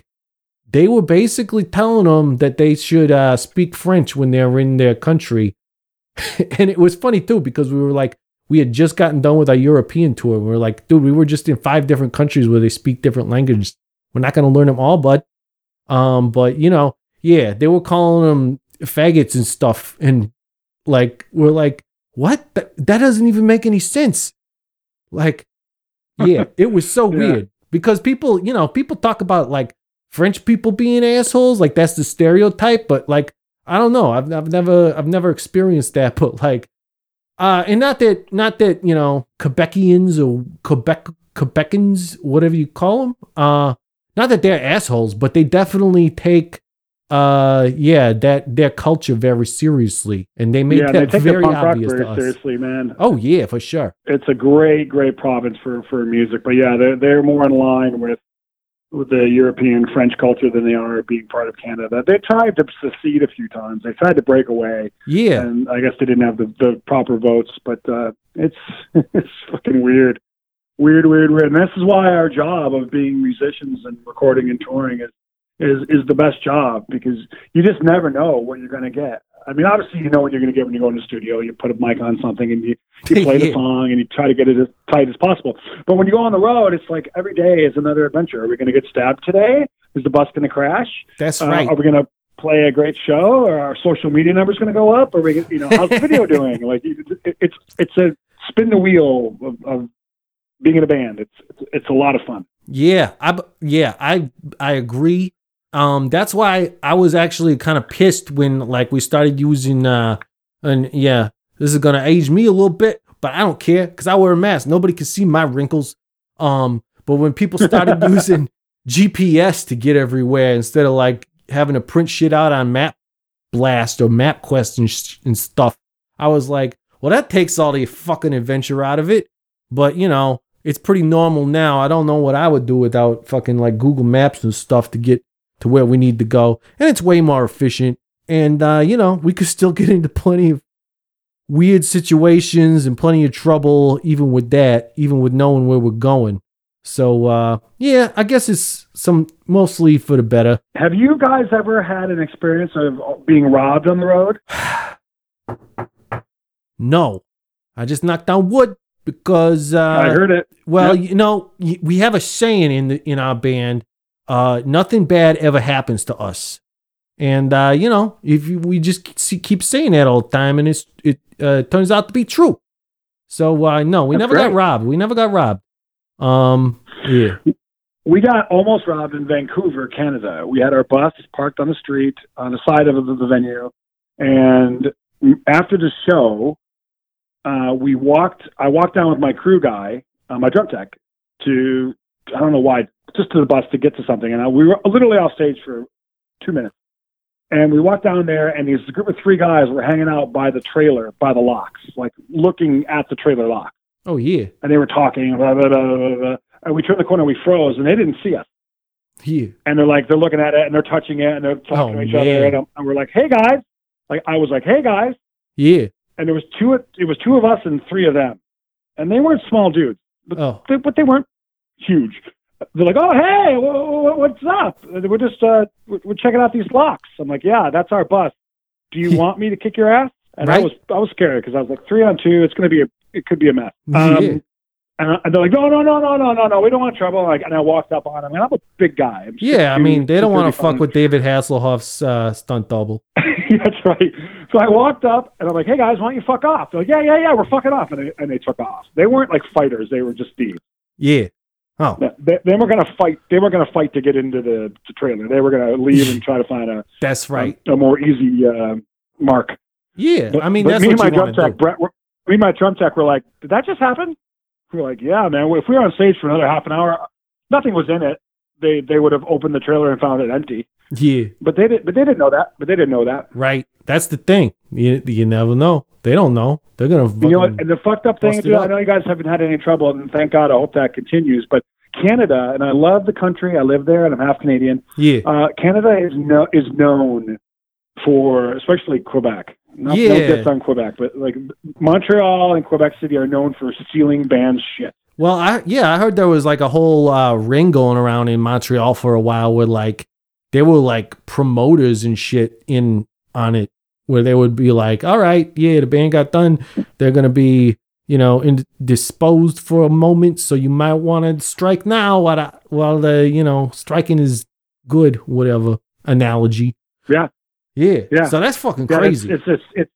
[SPEAKER 1] they were basically telling them that they should uh, speak French when they're in their country. [LAUGHS] and it was funny too because we were like, we had just gotten done with our European tour. We were like, dude, we were just in five different countries where they speak different languages. We're not going to learn them all, but Um, but you know, yeah, they were calling them faggots and stuff, and like we're like, what? That, that doesn't even make any sense. Like, yeah, [LAUGHS] it was so
[SPEAKER 4] Yeah.
[SPEAKER 1] weird because people, you know, people talk about like French people being assholes, like that's the stereotype. But like, I don't know, I've I've never I've never experienced that. [LAUGHS] But like, uh, and not that not that you know Quebecians or Quebec Quebecans, whatever you call them, uh, not that they're assholes, but they definitely take uh yeah that their culture very seriously and they make
[SPEAKER 4] yeah, they
[SPEAKER 1] that
[SPEAKER 4] take the
[SPEAKER 1] very
[SPEAKER 4] rock
[SPEAKER 1] obvious
[SPEAKER 4] very
[SPEAKER 1] to us
[SPEAKER 4] seriously, man.
[SPEAKER 1] oh yeah for sure
[SPEAKER 4] It's a great, great province for for music. But yeah, they're they're more in line with with the European French culture than they are being part of Canada. They tried to secede a few times. They tried to break away,
[SPEAKER 1] yeah
[SPEAKER 4] and I guess they didn't have the, the proper votes. But uh, it's [LAUGHS] it's fucking weird, weird, weird, weird. And this is why our job of being musicians and recording and touring is is is the best job because you just never know what you're going to get. I mean, obviously, you know what you're going to get when you go in the studio. You put a mic on something and you, you [LAUGHS] play the song and you try to get it as tight as possible. But when you go on the road, it's like every day is another adventure. Are we going to get stabbed today? Is the bus going to crash?
[SPEAKER 1] That's
[SPEAKER 4] Uh,
[SPEAKER 1] right.
[SPEAKER 4] Are we going to play a great show? Are our social media numbers going to go up? Or we, you know, how's the video [LAUGHS] doing? Like it, it's it's a spin the wheel of, of being in a band. It's, it's it's a lot of fun.
[SPEAKER 1] Yeah, I yeah, I I agree. Um that's why I was actually kind of pissed when like we started using uh and yeah, this is going to age me a little bit, but I don't care cuz I wear a mask. Nobody can see my wrinkles. Um but when people started [LAUGHS] using GPS to get everywhere instead of like having to print shit out on Map Blast or MapQuest and, sh- and stuff, I was like, well that takes all the fucking adventure out of it. But you know, it's pretty normal now. I don't know what I would do without fucking like Google Maps and stuff to get to where we need to go. And it's way more efficient. And uh, you know, we could still [LAUGHS] get into plenty of weird situations and plenty of trouble even with that, even with knowing where we're going. So uh yeah, I guess it's some mostly for the better.
[SPEAKER 4] Have you guys ever had an experience of being robbed on the road? [SIGHS]
[SPEAKER 1] No. I just knocked down wood because uh
[SPEAKER 4] I heard it.
[SPEAKER 1] Well,
[SPEAKER 4] Yep.
[SPEAKER 1] you know, we have a saying in the in our band, uh, nothing bad ever happens to us. And uh, you know, if you, we just see, keep saying that all the time, and it's it uh, turns out to be true. So uh, no, we
[SPEAKER 4] That's
[SPEAKER 1] never got robbed. We never got robbed. Um, yeah,
[SPEAKER 4] We got almost robbed in Vancouver, Canada. We had our bus parked on the street on the side of the, the venue, and after the show, uh, we walked. I walked down with my crew guy, uh, my drum tech, to I don't know why, just to the bus to get to something, and I, we were literally off stage for two minutes. And we walked down there, and these group of three guys were hanging out by the trailer, by the locks, like looking at the trailer lock.
[SPEAKER 1] oh yeah,
[SPEAKER 4] And they were talking, blah, blah, blah, blah, blah, blah. and we turned the corner, we froze, and they didn't see us.
[SPEAKER 1] yeah,
[SPEAKER 4] and they're like they're looking at it and they're touching it and they're talking
[SPEAKER 1] Oh,
[SPEAKER 4] to each
[SPEAKER 1] man.
[SPEAKER 4] other and, um, and we're like hey guys like i was like hey guys
[SPEAKER 1] yeah.
[SPEAKER 4] and there was two it was two of us and three of them and they weren't small dudes
[SPEAKER 1] Oh,
[SPEAKER 4] they, but they weren't huge they're like oh hey wh- wh- what's up we're just uh we're checking out these locks i'm like yeah that's our bus do you [LAUGHS] want me to kick your ass and i was i was scared because i was like three on two it's going to be a it could be a mess um,
[SPEAKER 1] yeah,
[SPEAKER 4] and, I- and they're like, no, no, no, no, no, no, no, we don't want trouble. Like, and I walked up on them, and I'm a big guy. I'm
[SPEAKER 1] yeah. I mean, they don't want to fuck with David Hasselhoff's uh, stunt double. [LAUGHS]
[SPEAKER 4] That's right. So I walked up and I'm like, "Hey guys, why don't you fuck off?" They're like, "Yeah, yeah, yeah, we're fucking off," and they, and they took off. They weren't like fighters; they were just thieves.
[SPEAKER 1] Yeah. Oh,
[SPEAKER 4] They, they were gonna fight. They were gonna fight to get into the, the trailer. They were gonna leave and try to find a [LAUGHS]
[SPEAKER 1] that's right.
[SPEAKER 4] a, a more easy uh, mark.
[SPEAKER 1] Yeah,
[SPEAKER 4] But,
[SPEAKER 1] I mean that's
[SPEAKER 4] me
[SPEAKER 1] what
[SPEAKER 4] and my drum
[SPEAKER 1] to
[SPEAKER 4] tech. Brett, were, me and my drum tech were like, "Did that just happen?" We were like, "Yeah, man. If we were on stage for another half an hour, nothing was in it. They they would have opened the trailer and found it empty.
[SPEAKER 1] Yeah.
[SPEAKER 4] But they did. But they didn't know that. But they didn't know that.
[SPEAKER 1] Right. That's the thing. You, you never know. They don't know. They're gonna.
[SPEAKER 4] You know what? And the fucked up thing,
[SPEAKER 1] it
[SPEAKER 4] I know you guys haven't had any trouble, and thank God. I hope that continues. But Canada, and I love the country. I live there, and I'm half Canadian.
[SPEAKER 1] yeah.
[SPEAKER 4] Uh, Canada is no is known for, especially Quebec. Not, No
[SPEAKER 1] Yeah.
[SPEAKER 4] diss on Quebec, but like Montreal and Quebec City are known for stealing bands' shit.
[SPEAKER 1] Well, I yeah, I heard there was like a whole uh, ring going around in Montreal for a while where like there were like promoters and shit in on it where they would be like, "All right, yeah, the band got done. They're gonna be you know in, disposed for a moment, so you might want to strike now while the, while the you know striking is good, whatever analogy."
[SPEAKER 4] Yeah.
[SPEAKER 1] Yeah.
[SPEAKER 4] Yeah.
[SPEAKER 1] So that's fucking
[SPEAKER 4] Yeah,
[SPEAKER 1] crazy.
[SPEAKER 4] It's, it's, it's, it's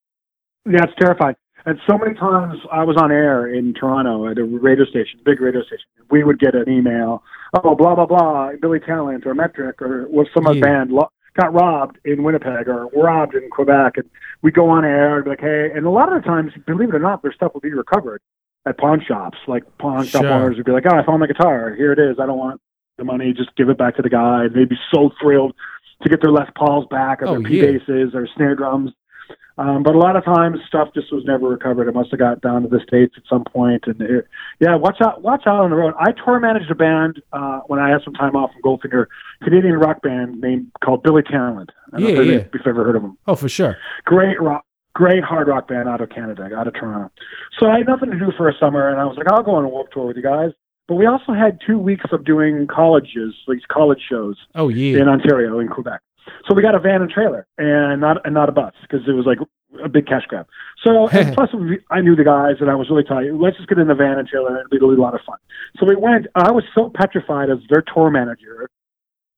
[SPEAKER 4] yeah, it's terrifying. And so many times I was on air in Toronto at a radio station, big radio station. We would get an email, oh, blah blah blah, Billy Talent or Metric or what some other
[SPEAKER 1] Yeah.
[SPEAKER 4] band lo- got robbed in Winnipeg or robbed in Quebec, and we go on air and be like, hey. And a lot of the times, believe it or not, their stuff will be recovered at pawn shops. Like pawn shop
[SPEAKER 1] Sure.
[SPEAKER 4] owners would be like, oh, I found my guitar. Here it is. I don't want the money. Just give it back to the guy. And they'd be so thrilled to get their Les Pauls back or
[SPEAKER 1] Oh,
[SPEAKER 4] their P
[SPEAKER 1] yeah.
[SPEAKER 4] basses or snare drums. Um, but a lot of times stuff just was never recovered. It must have got down to the states at some point. And it, yeah, watch out, watch out on the road. I tour managed a band uh, when I had some time off from Goldfinger, Canadian rock band named called Billy Talent. I don't know
[SPEAKER 1] Yeah,
[SPEAKER 4] if,
[SPEAKER 1] yeah.
[SPEAKER 4] you've ever heard of them.
[SPEAKER 1] oh, for sure.
[SPEAKER 4] Great rock, great hard rock band out of Canada, out of Toronto. So I had nothing to do for a summer, and I was like, I'll go on a Warped Tour with you guys. but we also had two weeks of doing colleges, these college shows
[SPEAKER 1] Oh yeah.
[SPEAKER 4] in Ontario, in Quebec. So we got a van and trailer, and not and not a bus because it was like a big cash grab. So [LAUGHS] and plus, we, I knew the guys, and I was really tight. Let's just get in the van and trailer, and it'll be a lot of fun. So we went. I was so petrified as their tour manager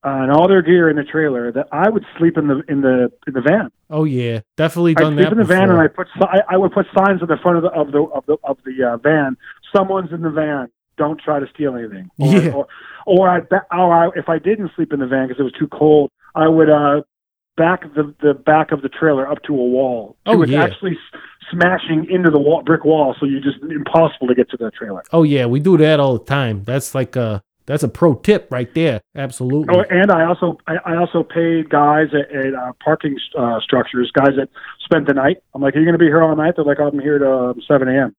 [SPEAKER 4] uh, and all their gear in the trailer that I would sleep in the in the in the van.
[SPEAKER 1] Oh yeah. Definitely
[SPEAKER 4] I'd
[SPEAKER 1] done
[SPEAKER 4] sleep
[SPEAKER 1] that
[SPEAKER 4] in the van, and. I put I, I would put signs on the front of the of the of the of the uh, van. Someone's in the van. Don't try to steal anything. Or,
[SPEAKER 1] Yeah.
[SPEAKER 4] Or, or I or I, if I didn't sleep in the van because it was too cold, I would uh back the the back of the trailer up to a wall.
[SPEAKER 1] Oh,
[SPEAKER 4] it was
[SPEAKER 1] yeah.
[SPEAKER 4] actually smashing into the wall, brick wall, so you just impossible to get to the trailer.
[SPEAKER 1] Oh yeah, we do that all the time. That's like a that's a pro tip right there. Absolutely.
[SPEAKER 4] Oh, and I also I, I also paid guys at, at uh, parking uh, structures, guys that spent the night. I'm like, are you going to be here all night? They're like, I'm here to um, 7 a.m.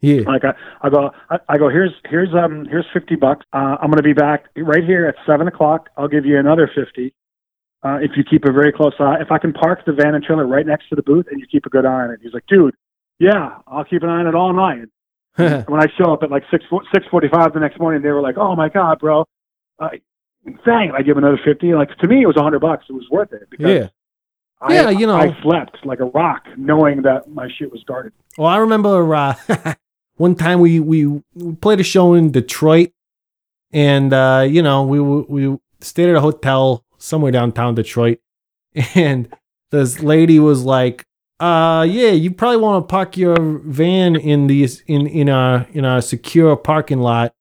[SPEAKER 1] yeah.
[SPEAKER 4] Like I, I go, I, I go. Here's here's um here's 50 bucks. Uh, I'm going to be back right here at seven o'clock. I'll give you another 50. Uh, if you keep a very close eye, if I can park the van and trailer right next to the booth and you keep a good eye on it, he's like, dude, yeah, I'll keep an eye on it all night. [LAUGHS] when I show up at like six six forty five the next morning, they were like, "Oh my god, bro, uh, thanks." I give another fifty. Like to me, it was a hundred bucks. It was worth it because
[SPEAKER 1] yeah.
[SPEAKER 4] I,
[SPEAKER 1] Yeah, you know.
[SPEAKER 4] I slept like a rock, knowing that my shit was guarded.
[SPEAKER 1] Well, I remember uh, [LAUGHS] one time we, we we played a show in Detroit, and uh, you know we we stayed at a hotel somewhere downtown Detroit, [LAUGHS] and this lady was like, "Uh, yeah, you probably want to park your van in the in in a in a secure parking lot.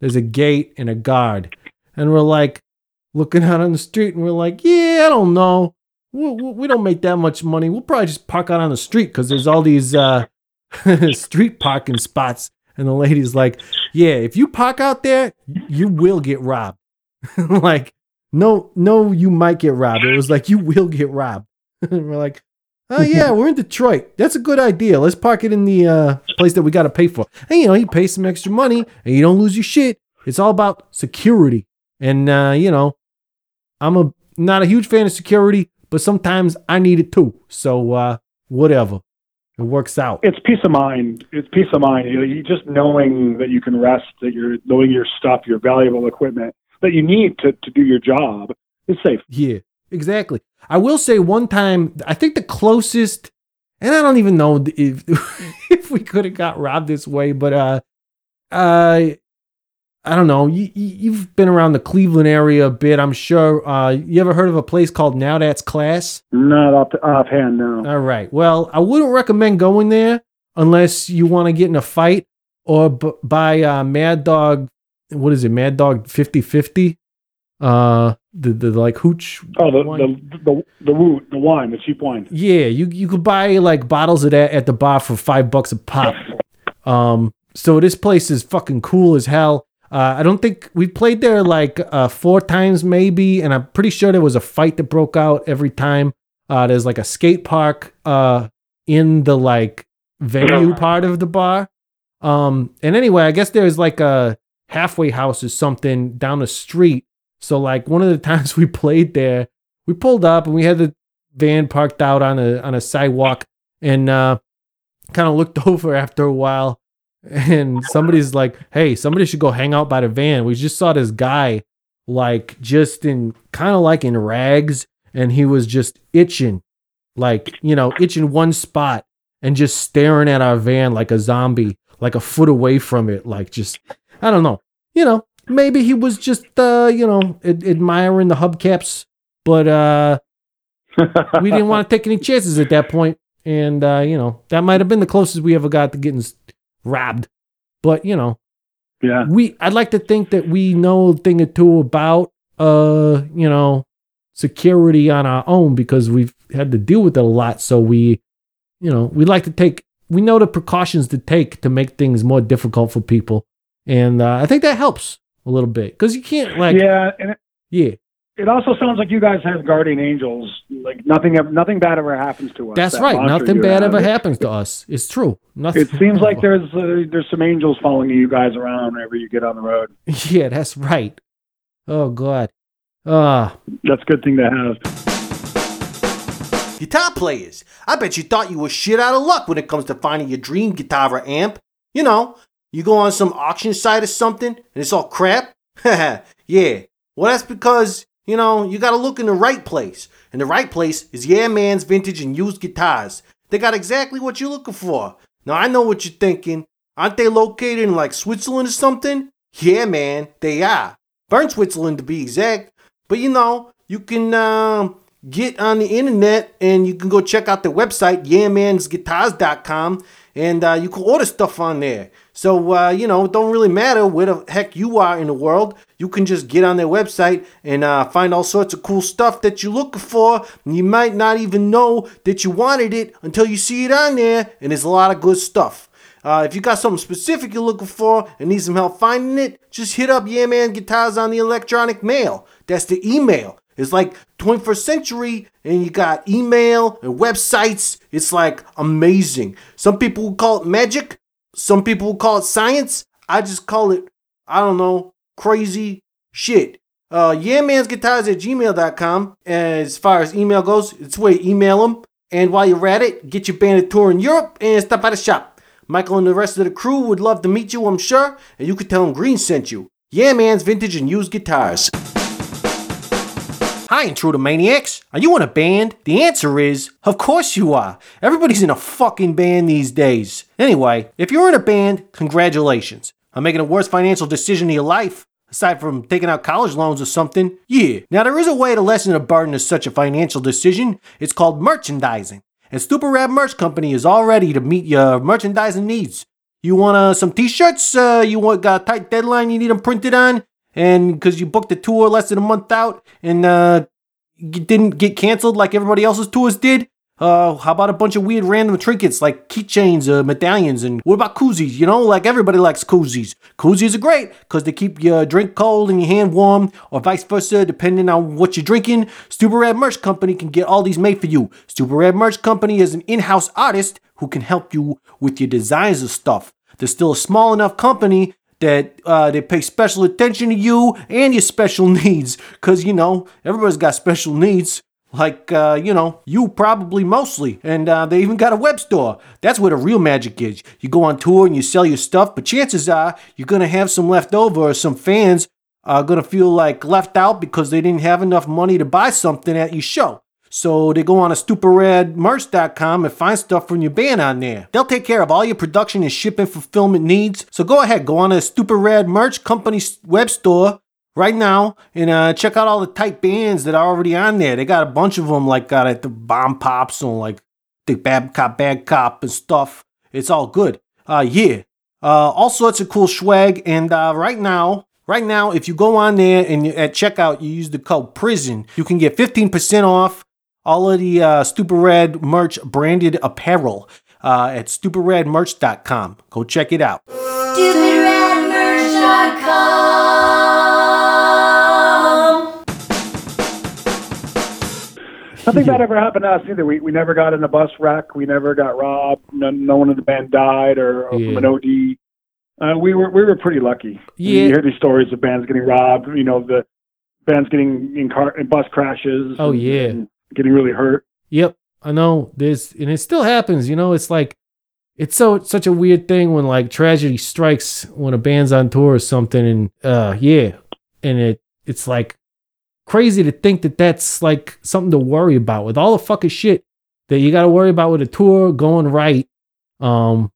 [SPEAKER 1] There's a gate and a guard." And we're like looking out on the street, and we're like, "Yeah, I don't know." we we don't make that much money. We'll probably just park out on the street because there's all these uh, [LAUGHS] street parking spots. And the lady's like, "Yeah, if you park out there, you will get robbed." [LAUGHS] like, no, no, you might get robbed. It was like you will get robbed. [LAUGHS] we're like, "Oh yeah, [LAUGHS] we're in Detroit. That's a good idea. Let's park it in the uh, place that we got to pay for." And you know, you pay some extra money, and you don't lose your shit. It's all about security. And uh, you know, I'm a not a huge fan of security, but sometimes I need it too. So uh, whatever, it works out.
[SPEAKER 4] It's peace of mind. It's peace of mind. You, you just knowing that you can rest, that you're knowing your stuff, your valuable equipment that you need to to do your job is safe.
[SPEAKER 1] Yeah, exactly. I will say one time, I think the closest, and I don't even know if [LAUGHS] if we could have got robbed this way, but uh, uh, I don't know. You, you- you've been around the Cleveland area a bit, I'm sure. Uh, you ever heard of a place called Now That's Class?
[SPEAKER 4] Not off offhand, no.
[SPEAKER 1] All right. Well, I wouldn't recommend going there unless you want to get in a fight or b- buy uh, Mad Dog. What is it? Mad Dog 50 50? Uh, the, the like hooch.
[SPEAKER 4] Oh, the
[SPEAKER 1] wine.
[SPEAKER 4] the the the woo, the wine, the cheap wine.
[SPEAKER 1] Yeah, you you could buy like bottles of that at the bar for five bucks a pop. [LAUGHS] Um, so this place is fucking cool as hell. Uh, I don't think we played there like uh, four times maybe, and I'm pretty sure there was a fight that broke out every time. Uh, there's like a skate park uh in the like venue part of the bar. Um, and anyway, I guess there's like a halfway house or something down the street. So like one of the [LAUGHS] times we played there, we pulled up and we had the van parked out on a on a sidewalk and uh kind of looked [LAUGHS] over after a while and somebody's like hey somebody should go hang out by the van we just saw this guy like just in kind of like in rags and he was just itching like you know itching one spot and just staring at our van like a zombie like a foot away from it like just i don't know you know maybe he was just uh you know ad- admiring the hubcaps but uh we didn't want to take any chances at that point, and uh, you know that might have been the closest we ever got to getting robbed. But you know,
[SPEAKER 4] Yeah.
[SPEAKER 1] we I'd like to think that we know a thing or two about uh you know security on our own because we've had to deal with it a lot. So we, you know, we like to take we know the precautions to take to make things more difficult for people, and uh, I think that helps a little bit because you can't like
[SPEAKER 4] yeah, and it,
[SPEAKER 1] yeah
[SPEAKER 4] it also sounds like you guys have guardian angels. Like nothing, nothing bad ever happens to us.
[SPEAKER 1] that's
[SPEAKER 4] That
[SPEAKER 1] right nothing bad ever
[SPEAKER 4] it-
[SPEAKER 1] happens to us. It's true. Nothing.
[SPEAKER 4] It seems [LAUGHS] like there's uh, there's some angels following you guys around whenever you get on the road. [LAUGHS]
[SPEAKER 1] Yeah, that's right. Oh God. Ah,
[SPEAKER 4] That's a good thing to have.
[SPEAKER 5] Guitar players, I bet you thought you were shit out of luck when it comes to finding your dream guitar or amp. You know,
[SPEAKER 1] you go on some auction site or something and it's all crap? [LAUGHS] yeah. Well, that's because, you know, you gotta look in the right place. And the right place is Yeah Man's Vintage and Used Guitars. They got exactly what you're looking for. Now, I know what you're thinking. Aren't they located in like Switzerland or something? Yeah, man, they are. Bern, Switzerland to be exact. But you know, you can um, get on the internet and you can go check out the website, yeahmansguitars.com, and uh, you can order stuff on there. So, uh, you know, it don't really matter where the heck you are in the world. You can just get on their website and uh, find all sorts of cool stuff that you're looking for. And you might not even know that you wanted it until you see it on there, and there's a lot of good stuff. Uh, if you got something specific you're looking for and need some help finding it, just hit up Yeah Man Guitars on the electronic mail. That's the email. It's like 21st century, and you got email and websites. It's like amazing. Some people call it magic. Some people call it science. I just call it, I don't know, crazy shit. Uh, yeahmansguitars at gmail.com. As far as email goes, it's where you email them. And while you're at it, get your band a tour in Europe and stop by the shop. Michael and the rest of the crew would love to meet you, I'm sure, and you could tell them Green sent you. Yeah, man's vintage and used guitars. Hi, Intruder Maniacs. Are you in a band? The answer is, of course you are. Everybody's in a fucking band these days. Anyway, if you're in a band, congratulations. I'm making the worst financial decision of your life. Aside from taking out college loans or something, yeah. Now, there is a way to lessen the burden of such a financial decision. It's called merchandising. And Stupid Rad Merch Company is all ready to meet your merchandising needs. You want uh, some t-shirts? Uh, you want got a tight deadline you need them printed on? And because you booked a tour less than a month out and uh, didn't get canceled like everybody else's tours did? Uh, how about a bunch of weird random trinkets like keychains, uh, medallions, and what about koozies? You know, like everybody likes koozies. Koozies are great because they keep your drink cold and your hand warm, or vice versa, depending on what you're drinking. Stupid Rad Merch Company can get all these made for you. Stupid Rad Merch Company is an in-house artist who can help you with your designs of stuff. They're still a small enough company that uh, they pay special attention to you and your special [LAUGHS] needs, because you know everybody's got special needs. Like uh, you know you probably mostly. And uh, they even got a web store. That's where the real magic is. You go on tour and you sell your stuff but chances are you're gonna have some left over or some fans are gonna feel like left out because they didn't have enough money to buy something at your show so they go on to stupidradmerch.com and find stuff from your band on there. They'll take care of all your production and shipping fulfillment needs. So go ahead, go on to Stupid Rad Merch Company's web store right now and uh, check out all the tight bands that are already on there. They got a bunch of them, like got at the Bombpops and like the Bad Cop, Bad Cop and stuff. It's all good. Uh, yeah. Uh, all sorts of cool swag. And uh, right now, right now, if you go on there and at checkout, you use the code PRISON, you can get 15% off all of the uh, Stupid Rad merch branded apparel uh, at stupidradmerch.com. Go check it out.
[SPEAKER 6] StupidRadMerch.com.
[SPEAKER 4] Nothing bad ever happened to us either. We we never got in a bus wreck. We never got robbed. No, no one in the band died or, or
[SPEAKER 1] Yeah.
[SPEAKER 4] from an OD. Uh, we were we were pretty lucky.
[SPEAKER 1] Yeah.
[SPEAKER 4] You hear these stories of bands getting robbed. You know the bands getting in car in bus crashes.
[SPEAKER 1] Oh,
[SPEAKER 4] and-
[SPEAKER 1] yeah.
[SPEAKER 4] and getting really hurt.
[SPEAKER 1] Yep, I know. There's and it still happens. You know, it's like it's so such a weird thing when like tragedy strikes when a band's on tour or something, and uh, yeah, and it it's like crazy to think that that's like something to worry about with all the fucking shit that you got to worry about with a tour going right. Um,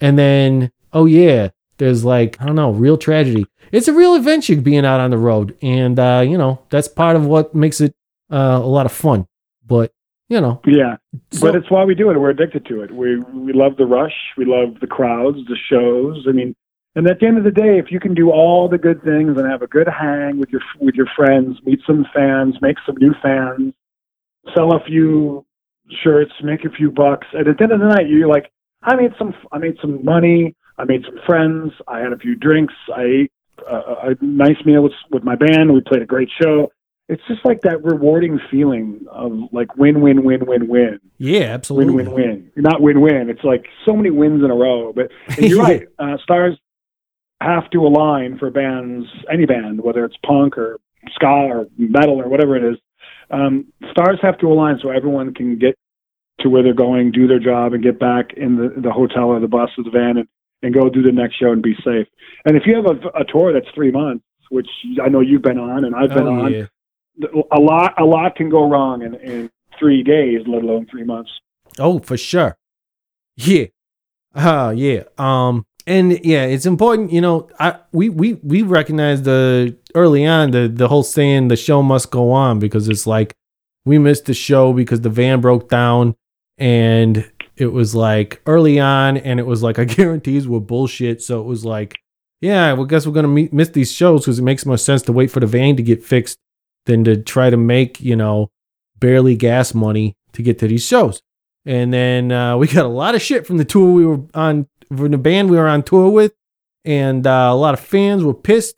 [SPEAKER 1] and then oh yeah, there's like I don't know, real tragedy. It's a real adventure being out on the road, and uh, you know that's part of what makes it uh, a lot of fun. But you know,
[SPEAKER 4] Yeah,
[SPEAKER 1] so-
[SPEAKER 4] but it's why we do it. We're addicted to it. We we love the rush. We love the crowds, the shows. I mean, and at the end of the day, if you can do all the good things and have a good hang with your with your friends, meet some fans, make some new fans, sell a few shirts, make a few bucks, and at the end of the night, you're like, I made some I made some money. I made some friends. I had a few drinks. I ate a, a nice meal with with my band. We played a great show. It's just like that rewarding feeling of like win, win, win, win, win
[SPEAKER 1] yeah, absolutely.
[SPEAKER 4] win, win, win. Not win, win. It's like so many wins in a row. But you're [LAUGHS] right. Uh, stars have to align for bands, any band, whether it's punk or ska or metal or whatever it is. Um, stars have to align so everyone can get to where they're going, do their job, and get back in the, the hotel or the bus or the van and, and go do the next show and be safe. And if you have a, a tour that's three months, which I know you've been on and I've been
[SPEAKER 1] Oh,
[SPEAKER 4] on,
[SPEAKER 1] yeah.
[SPEAKER 4] A lot a lot can go wrong in, in three days, let alone three months.
[SPEAKER 1] Oh, for sure. Yeah. Uh yeah. Um and yeah, it's important, you know, I we we we recognize the early on the the whole saying the show must go on because it's like we missed the show because the van broke down and it was like early on and it was like [LAUGHS] our guarantees were bullshit, so it was like yeah, well guess we're going to me- miss these shows cuz it makes more sense to wait for the van to get fixed than to try to make, you know, barely gas money to get to these shows. And then uh, we got a lot of shit from the tour we were on, from the band we were on tour with, and uh, a lot of fans were pissed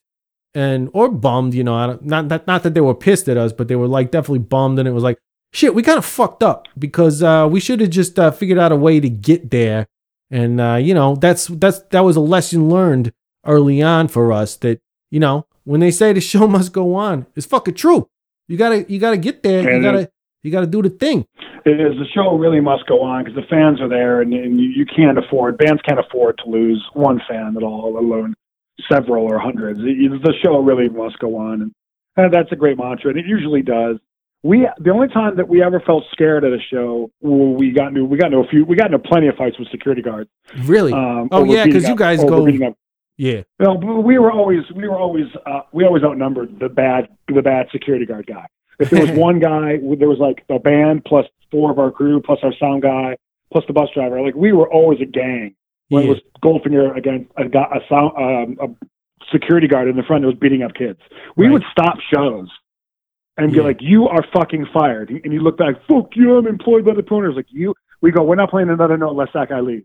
[SPEAKER 1] and or bummed. You know, not that not that they were pissed at us, but they were like definitely bummed, and it was like shit. We kind of fucked up because uh, we should have just uh, figured out a way to get there. And uh, you know, that's that's that was a lesson learned early on for us. That you know, when they say the show [LAUGHS] must go on, it's fucking true. You gotta you gotta get there. You
[SPEAKER 4] And it-
[SPEAKER 1] gotta you gotta do the thing.
[SPEAKER 4] It is the show really must go on because the fans are there, and, and you, you can't afford bands can't afford to lose one fan at all, let alone several or hundreds. It- the show really must go on, and, and that's a great mantra, and it usually does. We the only time that we ever felt scared at a show, we got into we got into a few we got into plenty of fights with security guards.
[SPEAKER 1] Really?
[SPEAKER 4] Um,
[SPEAKER 1] Oh, yeah
[SPEAKER 4] because
[SPEAKER 1] you guys go- yeah.
[SPEAKER 4] No, we were always we were always uh, we always outnumbered the bad the bad security guard guy. If there was [LAUGHS] one guy, there was like a band plus four of our crew plus our sound guy plus the bus driver. Like we were always a gang. When
[SPEAKER 1] Yeah.
[SPEAKER 4] it was Goldfinger against a, guy- a sound um, a security guard in the front that was beating up kids, we
[SPEAKER 1] Right.
[SPEAKER 4] would stop shows and be like, "You are fucking fired," and you look back, "Fuck you, I'm employed by the promoters." Like you, we go, "We're not playing another note unless that guy leaves."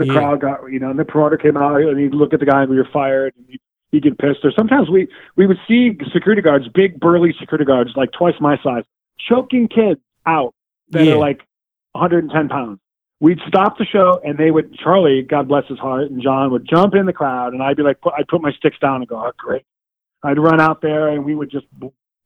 [SPEAKER 4] The
[SPEAKER 1] Yeah.
[SPEAKER 4] crowd got you know, and the promoter came out and he'd look at the guy and we were fired and he'd, he'd get pissed. Or sometimes we we would see security guards, big burly security guards, like twice my size, choking kids out that
[SPEAKER 1] Yeah.
[SPEAKER 4] are like 110 pounds. We'd stop the show and they would Charlie, God bless his heart, and John would jump in the crowd and I'd be like, put, I'd put my sticks down and go, oh great. I'd run out there and we would just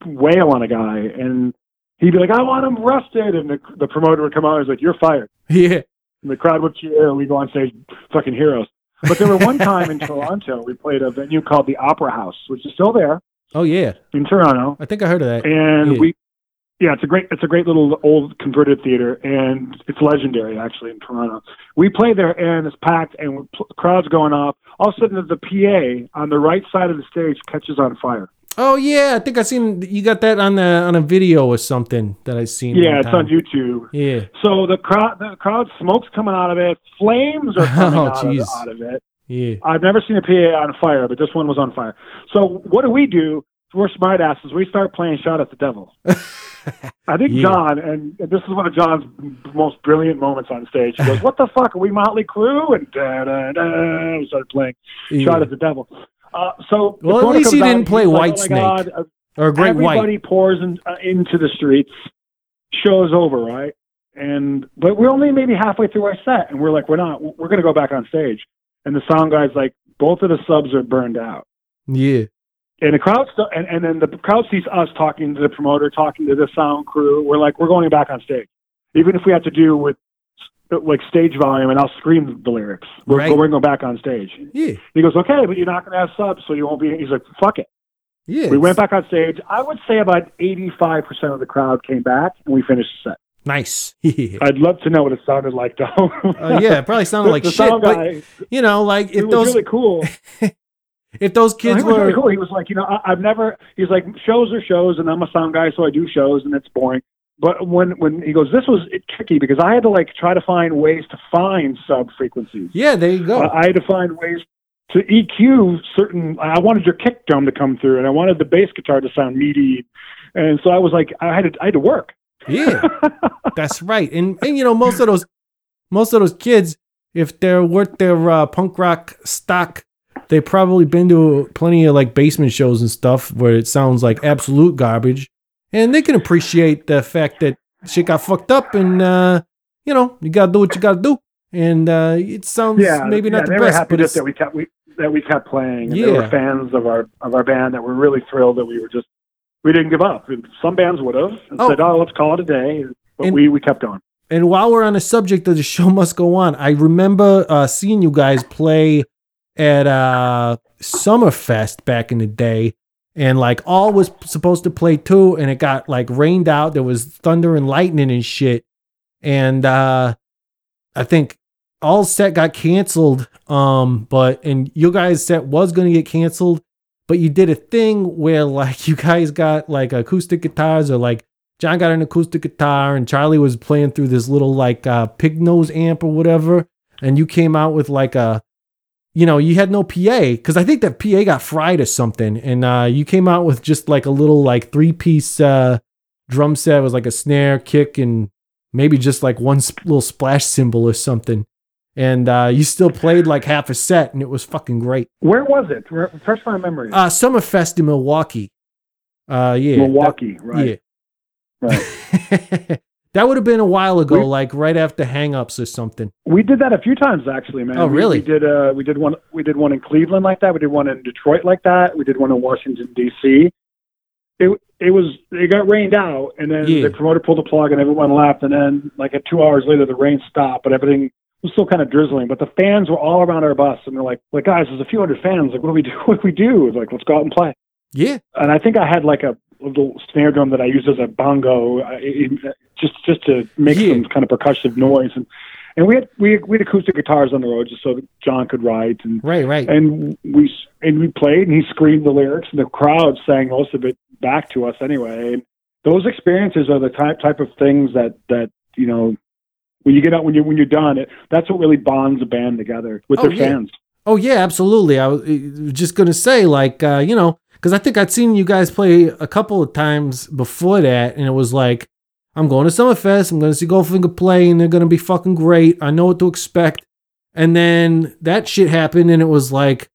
[SPEAKER 4] wail on a guy and he'd be like, I want him arrested, and the, the promoter would come out and was like, you're fired. [LAUGHS]
[SPEAKER 1] Yeah.
[SPEAKER 4] And the crowd would cheer, and we go on stage, fucking heroes. But there were one [LAUGHS] time in Toronto, we played a venue called the Opera House, which is still there
[SPEAKER 1] Oh yeah.
[SPEAKER 4] in Toronto,
[SPEAKER 1] I think I heard of that.
[SPEAKER 4] and
[SPEAKER 1] Yeah.
[SPEAKER 4] we, yeah, it's a great, it's a great little old converted theater, and it's legendary actually in Toronto. We play there, and it's packed, and pl- crowds going off. All of a sudden, the PA on the right side of the stage catches on fire.
[SPEAKER 1] Oh yeah, I think I seen you got that on the on a video or something that I seen.
[SPEAKER 4] Yeah, it's on YouTube.
[SPEAKER 1] Yeah.
[SPEAKER 4] So the crowd, the crowd, smoke's coming out of it, flames are [LAUGHS] oh, coming
[SPEAKER 1] Oh,
[SPEAKER 4] out, of, out of it.
[SPEAKER 1] Yeah.
[SPEAKER 4] I've never seen a PA on fire, but this one was on fire. So what do we do? We're smart asses. We start playing "Shout at the Devil." [LAUGHS] I think
[SPEAKER 1] Yeah.
[SPEAKER 4] John, and this is one of John's most brilliant moments on stage. He goes, "What the fuck? Are we Motley Crue?" And da da da. We started playing
[SPEAKER 1] Yeah.
[SPEAKER 4] "Shout at the Devil." Uh, so the
[SPEAKER 1] Well, at least he didn't play
[SPEAKER 4] White like. "Oh my God, uh,
[SPEAKER 1] Or great
[SPEAKER 4] everybody
[SPEAKER 1] white.
[SPEAKER 4] pours in, uh, into the streets. Show's over, right? And but we're only maybe halfway through our set, and we're like, we're not. We're going to go back on stage. And the sound guy's like, both of the subs are burned out.
[SPEAKER 1] Yeah.
[SPEAKER 4] And the crowd, st- and, and then the crowd sees us talking to the promoter, talking to the sound crew. We're like, we're going back on stage, even if we have to do with like stage volume, and I'll scream the lyrics. We're,
[SPEAKER 1] Right.
[SPEAKER 4] we're going to go back on stage.
[SPEAKER 1] Yeah.
[SPEAKER 4] He goes, okay, but you're not going to have subs, so you won't be. He's like, fuck it.
[SPEAKER 1] Yeah.
[SPEAKER 4] We went back on stage. I would say about 85% of the crowd came back, and we finished the set.
[SPEAKER 1] Nice. [LAUGHS]
[SPEAKER 4] I'd love to know what it sounded like, though.
[SPEAKER 1] Uh, yeah, it probably sounded [LAUGHS] like
[SPEAKER 4] the
[SPEAKER 1] shit,
[SPEAKER 4] sound
[SPEAKER 1] but you know, like
[SPEAKER 4] it
[SPEAKER 1] if
[SPEAKER 4] was
[SPEAKER 1] those
[SPEAKER 4] really cool. [LAUGHS]
[SPEAKER 1] if those
[SPEAKER 4] No,
[SPEAKER 1] kids
[SPEAKER 4] was
[SPEAKER 1] were
[SPEAKER 4] really cool. He was like, you know, I, I've never. He's like, shows are shows, and I'm a sound guy, so I do shows, and it's boring. But when when he goes, this was tricky because I had to like try to find ways to find sub frequencies.
[SPEAKER 1] Yeah, there you go.
[SPEAKER 4] Uh, I had to find ways to EQ certain. I wanted your kick drum to come through, and I wanted the bass guitar to sound meaty. And so I was like, I had to, I had to work.
[SPEAKER 1] yeah. [LAUGHS] That's right. And and you know, most of those most of those kids, if they're worth their uh, punk rock stock, they've probably been to plenty of like basement shows and stuff where it sounds like absolute garbage. And they can appreciate the fact that shit got fucked up and uh, you know, you gotta do what you gotta do. And uh, it sounds
[SPEAKER 4] yeah,
[SPEAKER 1] maybe
[SPEAKER 4] yeah,
[SPEAKER 1] not the
[SPEAKER 4] they were
[SPEAKER 1] best,
[SPEAKER 4] happy
[SPEAKER 1] but it's,
[SPEAKER 4] that we kept we that we kept playing. And There were fans of our of our band that were really thrilled that we were just we didn't give up. And some bands would have and
[SPEAKER 1] Oh.
[SPEAKER 4] said, "Oh, let's call it a day," but
[SPEAKER 1] And-
[SPEAKER 4] we we kept going.
[SPEAKER 1] and while we're on the subject of the [LAUGHS] show must go on, I remember uh, seeing you guys play at uh, Summerfest back in the day, and like all was supposed to play too, and it got like rained out. There was thunder and lightning and shit, and uh, I think all set got canceled. Um, but and you guys set was gonna get canceled, but you did a thing where like [LAUGHS] you guys got like acoustic guitars or like John got an acoustic guitar and Charlie was playing through this little like uh, pig nose amp or whatever, and you came out with like a, you know, you had no PA because I think that PA got fried or something, and uh, you came out with just like a little like three piece uh, drum set. It was like a snare, kick, and maybe just like one sp- little splash cymbal or something. And uh, you still played like half a set, and it was fucking great.
[SPEAKER 4] Where was it? Refresh my memory.
[SPEAKER 1] Uh, Summerfest in Milwaukee. Uh, yeah,
[SPEAKER 4] Milwaukee,
[SPEAKER 1] that-
[SPEAKER 4] right?
[SPEAKER 1] Yeah.
[SPEAKER 4] Right. [LAUGHS]
[SPEAKER 1] that would have been a while ago,
[SPEAKER 4] We-
[SPEAKER 1] like right after Hangups or something.
[SPEAKER 4] We did that a few times actually, man.
[SPEAKER 1] Oh,
[SPEAKER 4] We-
[SPEAKER 1] really?
[SPEAKER 4] We, did. Uh, we did one. We did one in Cleveland like that. We did one in Detroit like that. We did one in Washington D.C. It it was it got rained out, and then
[SPEAKER 1] Yeah.
[SPEAKER 4] the promoter pulled the plug, and everyone left. And then like at two hours later, the rain stopped, but everything was still kind of drizzling. But the fans were all around our bus, and they're like, "Like guys, there's a few hundred fans. Like, what do we do? [LAUGHS] What do we do? Like, let's go out and play."
[SPEAKER 1] Yeah.
[SPEAKER 4] and I think I had like a little snare drum that I used as a bongo, it- it- just just to make
[SPEAKER 1] Yeah.
[SPEAKER 4] some kind of percussive noise. And and we had we we had acoustic guitars on the road just so that John could write, and
[SPEAKER 1] Right, right.
[SPEAKER 4] and we and we played, and he screamed the lyrics, and the crowd sang most of it back to us anyway. And those experiences are the type type of things that that you know. When you get out, when you when you're done, it, that's what really bonds a band together with
[SPEAKER 1] Oh,
[SPEAKER 4] their
[SPEAKER 1] yeah.
[SPEAKER 4] fans.
[SPEAKER 1] Oh yeah, absolutely. I was just gonna say, like, uh, you know, because I think I'd seen you guys play a couple of times before that, and it was like, I'm going to Summerfest. I'm gonna see Goldfinger play, and they're gonna be fucking great. I know what to expect. And then that shit happened, and it was like,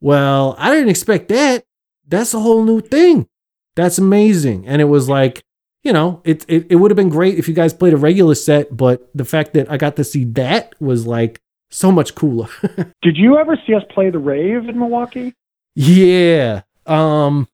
[SPEAKER 1] well, I didn't expect that. That's a whole new thing. That's amazing. And it was like, you know, it it, it would have been great if you guys played a regular set, but the fact that I got to see that was like so much cooler. [LAUGHS]
[SPEAKER 4] Did you ever see us play the rave in Milwaukee?
[SPEAKER 1] Yeah. Um.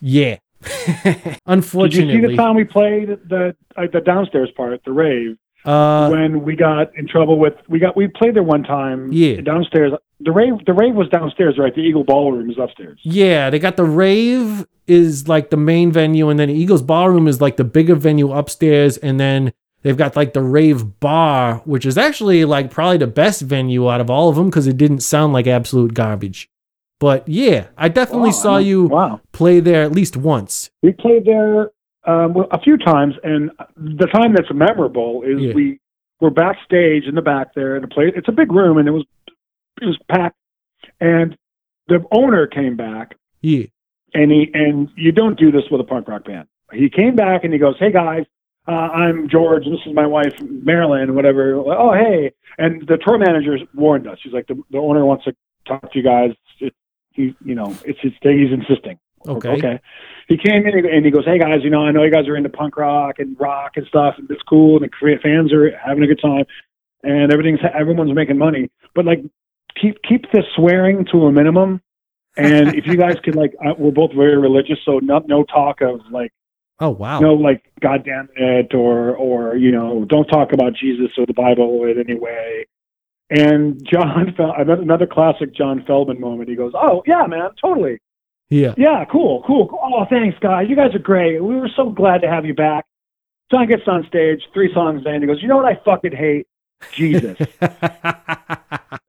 [SPEAKER 1] Yeah. [LAUGHS]
[SPEAKER 4] Unfortunately, Did you see the time we played the uh, the downstairs part, the rave,
[SPEAKER 1] uh.
[SPEAKER 4] when we got in trouble with we got we played there one time.
[SPEAKER 1] Yeah.
[SPEAKER 4] downstairs. The rave the rave was downstairs, right? The Eagle Ballroom is upstairs.
[SPEAKER 1] Yeah, they got the rave is like the main venue, and then Eagles Ballroom is like the bigger venue upstairs, and then they've got like the rave bar, which is actually like probably the best venue out of all of them because it didn't sound like absolute garbage. But yeah, I definitely
[SPEAKER 4] Wow,
[SPEAKER 1] saw you
[SPEAKER 4] Wow,
[SPEAKER 1] play there at least once.
[SPEAKER 4] we played there um, well, a few times, and the time that's memorable is
[SPEAKER 1] Yeah.
[SPEAKER 4] we were backstage in the back there, and the place it's a big room, and it was it was packed, and the owner came back
[SPEAKER 1] Yeah.
[SPEAKER 4] and he and you don't do this with a punk rock band. He came back and he goes, "Hey guys, uh, I'm George. This is my wife Marilyn. Whatever. Oh hey." And the tour manager warned us. She's like, "The, the owner wants to talk to you guys. He, you know, it's his thing. He's insisting."
[SPEAKER 1] Okay.
[SPEAKER 4] Okay. He came in and he goes, "Hey guys, you know, I know you guys are into punk rock and rock and stuff, and it's cool, and the fans are having a good time, and everything's everyone's making money, but like, keep keep the swearing to a minimum." And if you guys could like, [LAUGHS] uh, we're both very religious, so no no talk of like
[SPEAKER 1] Oh wow.
[SPEAKER 4] no like God damn it or or you know don't talk about Jesus or the Bible in any way. And John, Fel- another another classic John Feldmann moment. He goes, "Oh yeah, man, totally,
[SPEAKER 1] Yeah.
[SPEAKER 4] yeah, cool, cool, cool. Oh, thanks, guys. You guys are great. We were so glad to have you back." John gets on stage, three songs in. He goes, "You know what I fucking hate? Jesus." [LAUGHS]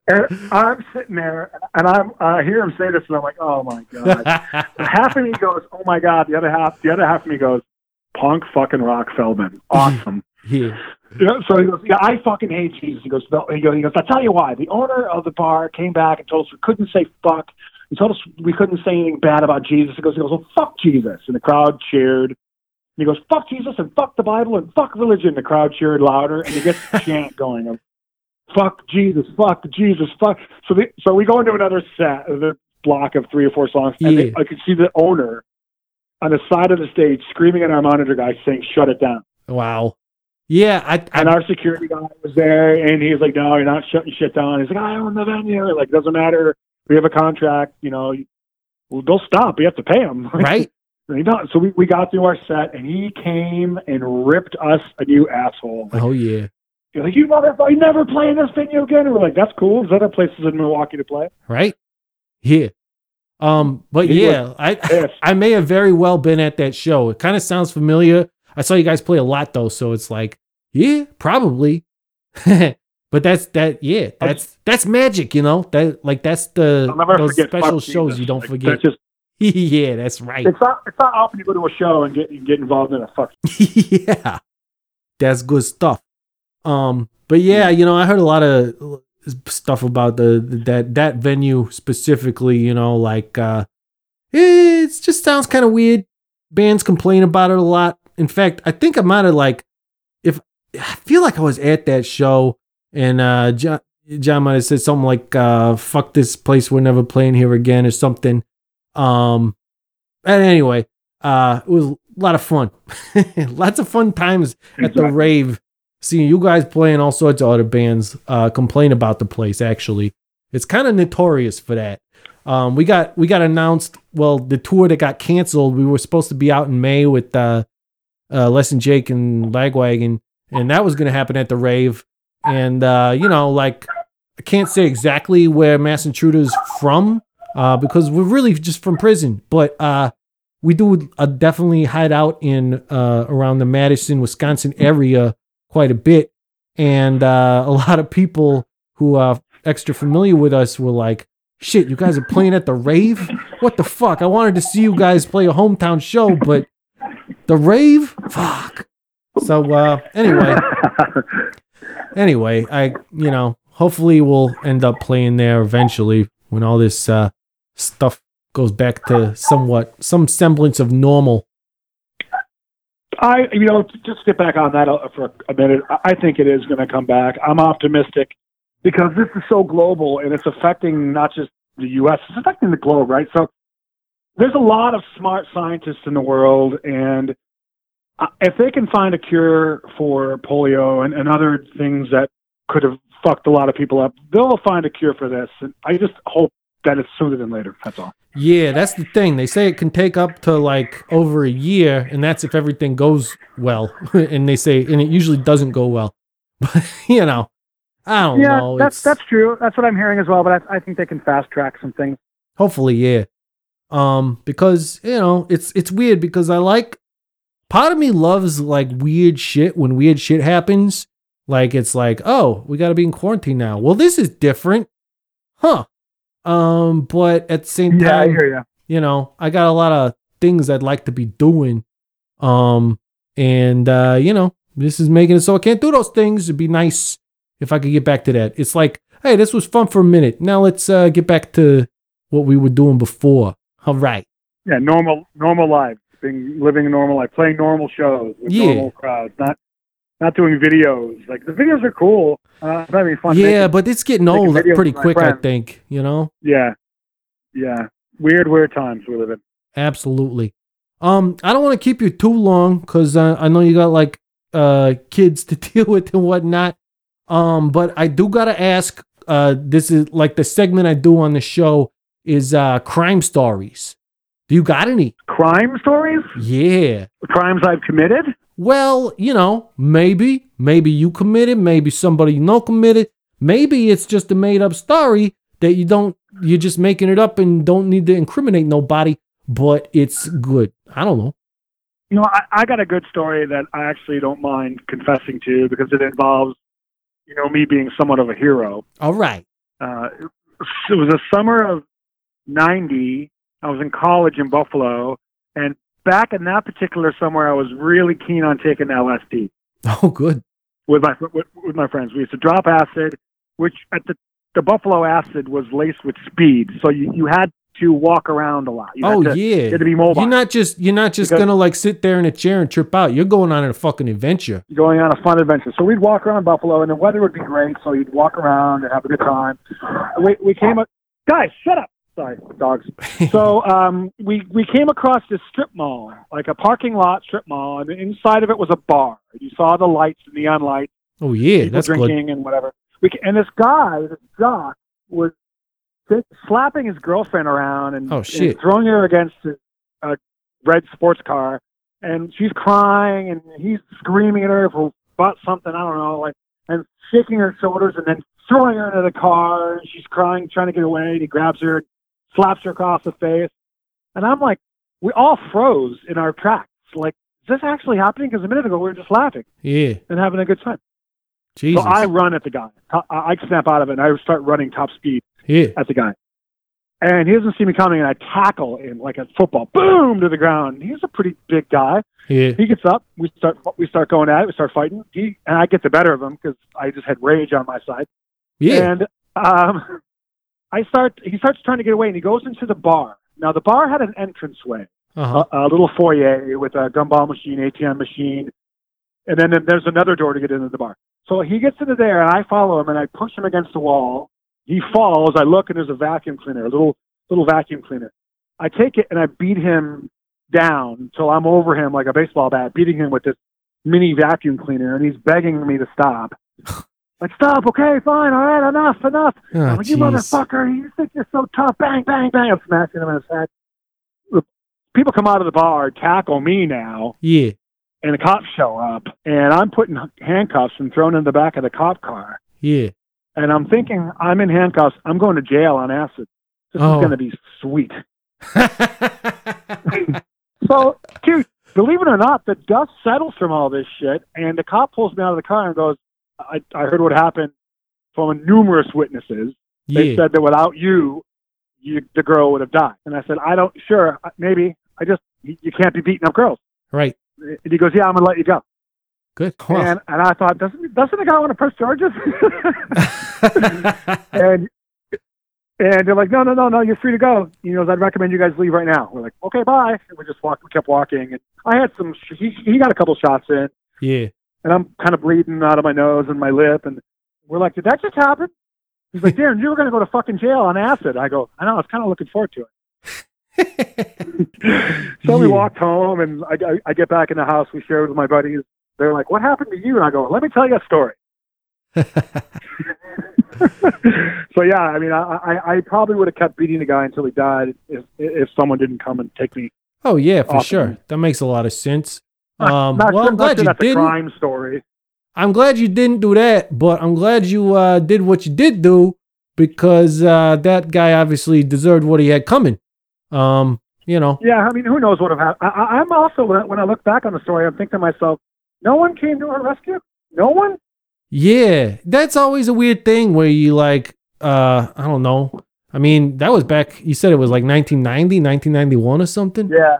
[SPEAKER 4] and I'm sitting there, and I'm I hear him say this, and I'm like, "Oh my god." [LAUGHS] half of me goes, "Oh my god!" The other half, the other half of me goes, "Punk fucking rock Feldmann, [LAUGHS] awesome."
[SPEAKER 1] Yeah.
[SPEAKER 4] Yeah, so he goes, "Yeah, I fucking hate Jesus." He goes, no, he goes, "I'll tell you why." The owner of the bar came back and told us we couldn't say fuck. He told us we couldn't say anything bad about Jesus. He goes, he goes, "Well, fuck Jesus," and the crowd cheered. And he goes, "Fuck Jesus and fuck the Bible and fuck religion." The crowd cheered louder, and he gets the [LAUGHS] chant going of "Fuck Jesus, fuck Jesus, fuck." So, the, so we go into another set, the block of three or four songs, and they, I could see the owner on the side of the stage screaming at our monitor guy saying, "Shut it down."
[SPEAKER 1] Wow. Yeah, I,
[SPEAKER 4] And
[SPEAKER 1] I
[SPEAKER 4] our security guy was there, and he was like, "No, you're not shutting shit down." He's like, "I own the venue. Like, doesn't matter. We have a contract. You know, well, they'll stop. We have to pay them." [LAUGHS]
[SPEAKER 1] right.
[SPEAKER 4] And. So we, we got through our set, and he came and ripped us a new asshole. Like,
[SPEAKER 1] Oh yeah.
[SPEAKER 4] You're like, you motherfucker, you never playing this venue again? And we're like, that's cool. There's other places in Milwaukee to play.
[SPEAKER 1] Right? Yeah. Um, but
[SPEAKER 4] He
[SPEAKER 1] yeah, I [LAUGHS]
[SPEAKER 4] Pissed.
[SPEAKER 1] I may have very well been at that show. It kind of sounds familiar. I saw you guys play a lot though, so it's like, yeah, probably. [LAUGHS] but that's that. Yeah, that's that's magic. You know that like that's the those special shows
[SPEAKER 4] Jesus.
[SPEAKER 1] you don't
[SPEAKER 4] Like,
[SPEAKER 1] forget.
[SPEAKER 4] That's just, [LAUGHS]
[SPEAKER 1] yeah, that's right.
[SPEAKER 4] it's not it's not often you go to a show and get get involved in a fuck. [LAUGHS]
[SPEAKER 1] yeah, that's good stuff. Um, but yeah, you know, I heard a lot of stuff about the that that venue specifically. You know, like uh, it just sounds kind of weird. Bands complain about it a lot. In fact, I think I might have like if I feel like I was at that show and uh, John John might have said something like uh, "fuck this place, we're never playing here again" or something. Um, and anyway, uh, it was a lot of fun. [LAUGHS] Lots of fun times at the rave. Seeing you guys playing all sorts of other bands uh, complain about the place. Actually, it's kind of notorious for that. Um, we got we got announced. Well, the tour that got canceled. We were supposed to be out in May with uh, uh, Less Than Jake and Lagwagon, and that was going to happen at the rave. And uh, you know, like I can't say exactly where Masked Intruder's from uh, because we're really just from prison, but uh, we do uh, definitely hide out in uh, around the Madison, Wisconsin area quite a bit, and uh, a lot of people who are extra familiar with us were like, "Shit, you guys are playing at the rave? What the fuck? I wanted to see you guys play a hometown show, but the rave? Fuck." So uh, anyway, [LAUGHS] anyway, I you know hopefully we'll end up playing there eventually when all this uh, stuff goes back to somewhat some semblance of normal.
[SPEAKER 4] I, you know, just get back on that uh, for a minute. I I think it is going to come back. I'm optimistic because this is so global and it's affecting not just the U.S. It's affecting the globe, right? So there's a lot of smart scientists in the world, and uh, if they can find a cure for polio and, and other things that could have fucked a lot of people up, they'll find a cure for this. And I just hope that it's sooner than later. That's all.
[SPEAKER 1] Yeah, that's the thing. They say it can take up to like over a year, and that's if everything goes well. [LAUGHS] and they say, and it usually doesn't go well. [LAUGHS] But you know, I don't
[SPEAKER 5] yeah,
[SPEAKER 1] know.
[SPEAKER 5] that's
[SPEAKER 1] It's-
[SPEAKER 5] that's true. That's what I'm hearing as well. But I, I think they can fast track some things.
[SPEAKER 1] Hopefully, yeah. Um, because you know, it's it's weird because I like part of me loves like weird shit when weird shit happens. Like it's like, oh, we gotta be in quarantine now. Well, this is different. Huh. Um, but at the same
[SPEAKER 5] Yeah, I
[SPEAKER 1] time,
[SPEAKER 5] hear you.
[SPEAKER 1] you know, I got a lot of things I'd like to be doing. Um, and uh, you know, this is making it so I can't do those things. It'd be nice if I could get back to that. It's like, hey, this was fun for a minute. Now let's uh, get back to what we were doing before. All right.
[SPEAKER 5] Yeah, normal normal lives, being living a normal life, playing normal shows with
[SPEAKER 1] Yeah.
[SPEAKER 5] normal crowds, not not doing videos. Like the videos are cool. Uh, having fun.
[SPEAKER 1] yeah,
[SPEAKER 5] making-
[SPEAKER 1] but it's getting old pretty quick, I think. You know,
[SPEAKER 5] yeah, yeah. Weird, weird times we live in.
[SPEAKER 1] absolutely. Um, I don't want to keep you too long because uh, I know you got like uh kids to [LAUGHS] deal with and whatnot. Um, but I do gotta ask. Uh, this is like the segment I do on the show is uh crime stories. Do you got any?
[SPEAKER 5] Crime stories,
[SPEAKER 1] Yeah.
[SPEAKER 5] crimes I've committed.
[SPEAKER 1] Well, you know, maybe, maybe you committed, maybe somebody you know committed, maybe it's just a made up story that you don't, you're just making it up and don't need to incriminate nobody, but it's good. I don't know.
[SPEAKER 5] You know, I, I got a good story that I actually don't mind confessing to because it involves, you know, me being somewhat of a hero.
[SPEAKER 1] All right.
[SPEAKER 5] uh, it was the summer of 90. I was in college in Buffalo. And back in that particular summer, I was really keen on taking LSD [LAUGHS]
[SPEAKER 1] Oh, good.
[SPEAKER 5] with my, with, with my friends. We used to drop acid, which at the, the Buffalo acid was laced with speed. So you, you had to walk around a lot. You
[SPEAKER 1] oh,
[SPEAKER 5] had to,
[SPEAKER 1] yeah.
[SPEAKER 5] You had to be mobile.
[SPEAKER 1] You're not just, you're not just
[SPEAKER 5] Because-
[SPEAKER 1] gonna like sit there in a chair and trip out. You're going on a fucking adventure.
[SPEAKER 5] You're going on a fun adventure. So we'd walk around Buffalo, and the weather would be great. So you'd walk around and have a good time. We we came up, guys, shut up. Sorry, dogs. So um, we we came across this strip mall, like a parking lot strip mall, and inside of it was a bar. You saw the lights, the neon lights,
[SPEAKER 1] Oh, yeah. That's good.
[SPEAKER 5] drinking and whatever. We and this guy, this jock, was slapping his girlfriend around and,
[SPEAKER 1] Oh,
[SPEAKER 5] and throwing her against a, a
[SPEAKER 4] red sports car, and she's crying, and he's screaming at her for about something I don't know, like, and shaking her shoulders, and then throwing her into the car. And she's crying, trying to get away. And he grabs her, slaps her across the face, and I'm like, we all froze in our tracks. Like, is this actually happening? Because a minute ago we were just laughing
[SPEAKER 1] Yeah.
[SPEAKER 4] and having a good time.
[SPEAKER 1] Jesus.
[SPEAKER 4] So I run at the guy. I, I snap out of it, and I start running top speed
[SPEAKER 1] yeah.
[SPEAKER 4] at the guy. And he doesn't see me coming, and I tackle him like a football, boom to the ground. He's a pretty big guy.
[SPEAKER 1] Yeah.
[SPEAKER 4] He gets up. We start we start going at it. We start fighting. He and I get the better of him because I just had rage on my side.
[SPEAKER 1] Yeah.
[SPEAKER 4] And um, I start. He starts trying to get away, and he goes into the bar. Now the bar had an entranceway,
[SPEAKER 1] Uh-huh.
[SPEAKER 4] a, a little foyer with a gumball machine, ATM machine, and then there's another door to get into the bar. So he gets into there, and I follow him, and I push him against the wall. He falls. I look, and there's a vacuum cleaner, a little little vacuum cleaner. I take it and I beat him down till I'm over him like a baseball bat, beating him with this mini vacuum cleaner, and he's begging me to stop. [LAUGHS] like, stop, okay, fine, all right, enough, enough.
[SPEAKER 1] Oh,
[SPEAKER 4] I'm like, you motherfucker, you think you're so tough, bang, bang, bang. I'm smashing him in his head. People come out of the bar, tackle me now,
[SPEAKER 1] Yeah.
[SPEAKER 4] and the cops show up, and I'm putting handcuffs and thrown in the back of the cop car.
[SPEAKER 1] Yeah.
[SPEAKER 4] And I'm thinking, I'm in handcuffs. I'm going to jail on acid. This
[SPEAKER 1] Oh.
[SPEAKER 4] is going to be sweet. [LAUGHS] So, dude, believe it or not, the dust settles from all this shit, and the cop pulls me out of the car and goes, I, I heard what happened from numerous witnesses. They
[SPEAKER 1] yeah.
[SPEAKER 4] said that without you, you, the girl would have died. And I said, I don't, sure, maybe. I just, you, you can't be beating up girls.
[SPEAKER 1] Right.
[SPEAKER 4] And he goes, Yeah, I'm going to let you go.
[SPEAKER 1] Good. Well.
[SPEAKER 4] And, and I thought, doesn't, doesn't the guy want to press charges? [LAUGHS] [LAUGHS] and and they're like, no, no, no, no, you're free to go. He goes, I'd recommend you guys leave right now. We're like, okay, bye. And we just walked, we kept walking. And I had some, he, he got a couple shots in,
[SPEAKER 1] yeah.
[SPEAKER 4] And I'm kind of bleeding out of my nose and my lip. And we're like, did that just happen? He's like, Darren, you were going to go to fucking jail on acid. I go, I know, I was kind of looking forward to it. [LAUGHS] So we
[SPEAKER 1] Yeah.
[SPEAKER 4] walked home, and I, I, I get back in the house. We share with my buddies. They're like, what happened to you? And I go, let me tell you a story. [LAUGHS] so yeah, I mean, I, I, I probably would have kept beating the guy until he died if if someone didn't come and take me.
[SPEAKER 1] Oh yeah, for sure. That makes a lot of sense. Um,
[SPEAKER 4] not
[SPEAKER 1] well, I'm glad you
[SPEAKER 4] that's
[SPEAKER 1] didn't.
[SPEAKER 4] crime story.
[SPEAKER 1] I'm glad you didn't do that, but I'm glad you uh, did what you did do because uh, that guy obviously deserved what he had coming. Um, you know,
[SPEAKER 4] Yeah, I mean, who knows what have happened? I, I'm also when I- look back on the story, I'm thinking to myself, no one came to her rescue. No one.
[SPEAKER 1] yeah, that's always a weird thing where you like, uh, I don't know. I mean, that was back. You said it was like 1990, 1991 or something.
[SPEAKER 4] Yeah.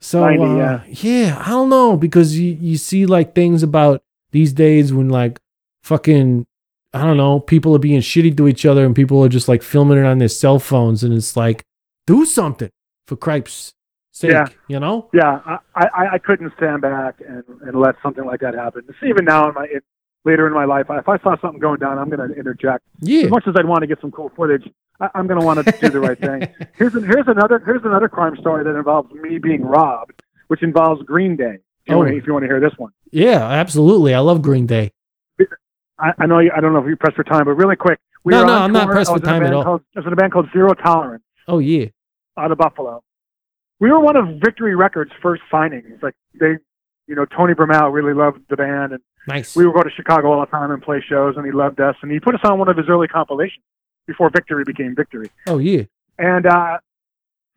[SPEAKER 1] So
[SPEAKER 4] 90,
[SPEAKER 1] uh,
[SPEAKER 4] yeah.
[SPEAKER 1] yeah, I don't know because you you see like things about these days when like fucking I don't know people are being shitty to each other and people are just like filming it on their cell phones and it's like do something for cripes sake,
[SPEAKER 4] Yeah.
[SPEAKER 1] you know?
[SPEAKER 4] Yeah, I, I, I couldn't stand back and, and let something like that happen. Even now, in my in, later in my life, if I saw something going down, I'm going to interject.
[SPEAKER 1] Yeah,
[SPEAKER 4] As much as I'd want to get some cool footage, I, I'm going to want to do the right thing. [LAUGHS] Here's an, here's another here's another crime story that involves me being robbed, which involves Green Day. If you,
[SPEAKER 1] Oh.
[SPEAKER 4] want, to, if you want to hear this one,
[SPEAKER 1] yeah, absolutely. I love Green Day.
[SPEAKER 4] I, I know you, I don't know if you pressed for time, but really quick. We
[SPEAKER 1] No,
[SPEAKER 4] were
[SPEAKER 1] no, I'm not pressed for
[SPEAKER 4] was in a
[SPEAKER 1] time at all.
[SPEAKER 4] Called, I was in a band called Zero Tolerance.
[SPEAKER 1] Oh yeah,
[SPEAKER 4] out of Buffalo. We were one of Victory Records' first signings. Like they, you know, Tony Brummel really loved the band, and
[SPEAKER 1] nice.
[SPEAKER 4] we would go to Chicago all the time and play shows, and he loved us, and he put us on one of his early compilations before Victory became Victory.
[SPEAKER 1] oh yeah,
[SPEAKER 4] And uh,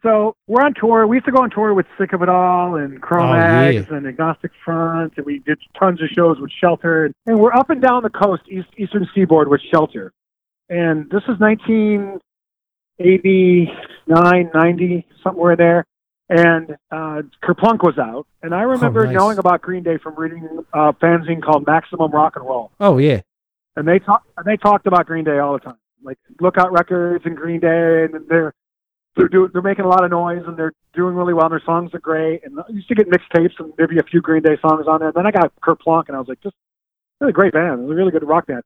[SPEAKER 4] so we're on tour. We used to go on tour with Sick of It All and
[SPEAKER 1] Oh,
[SPEAKER 4] Cro-Mags and Agnostic Front, and we did tons of shows with Shelter. And we're up and down the coast, east, eastern seaboard with Shelter. And this is 1989, 90, somewhere there. And uh, Kerplunk was out. And I remember
[SPEAKER 1] Oh, nice.
[SPEAKER 4] knowing about Green Day from reading a fanzine called Maximum Rock and Roll
[SPEAKER 1] oh yeah,
[SPEAKER 4] and they talk and they talked about Green Day all the time, like Lookout Records and Green Day, and they're they're doing they're making a lot of noise and they're doing really well. and Their songs are great, and I used to get mixtapes and maybe a few Green Day songs on there. And then I got Kerplunk, and I was like, is a great band. It's a really good rock band.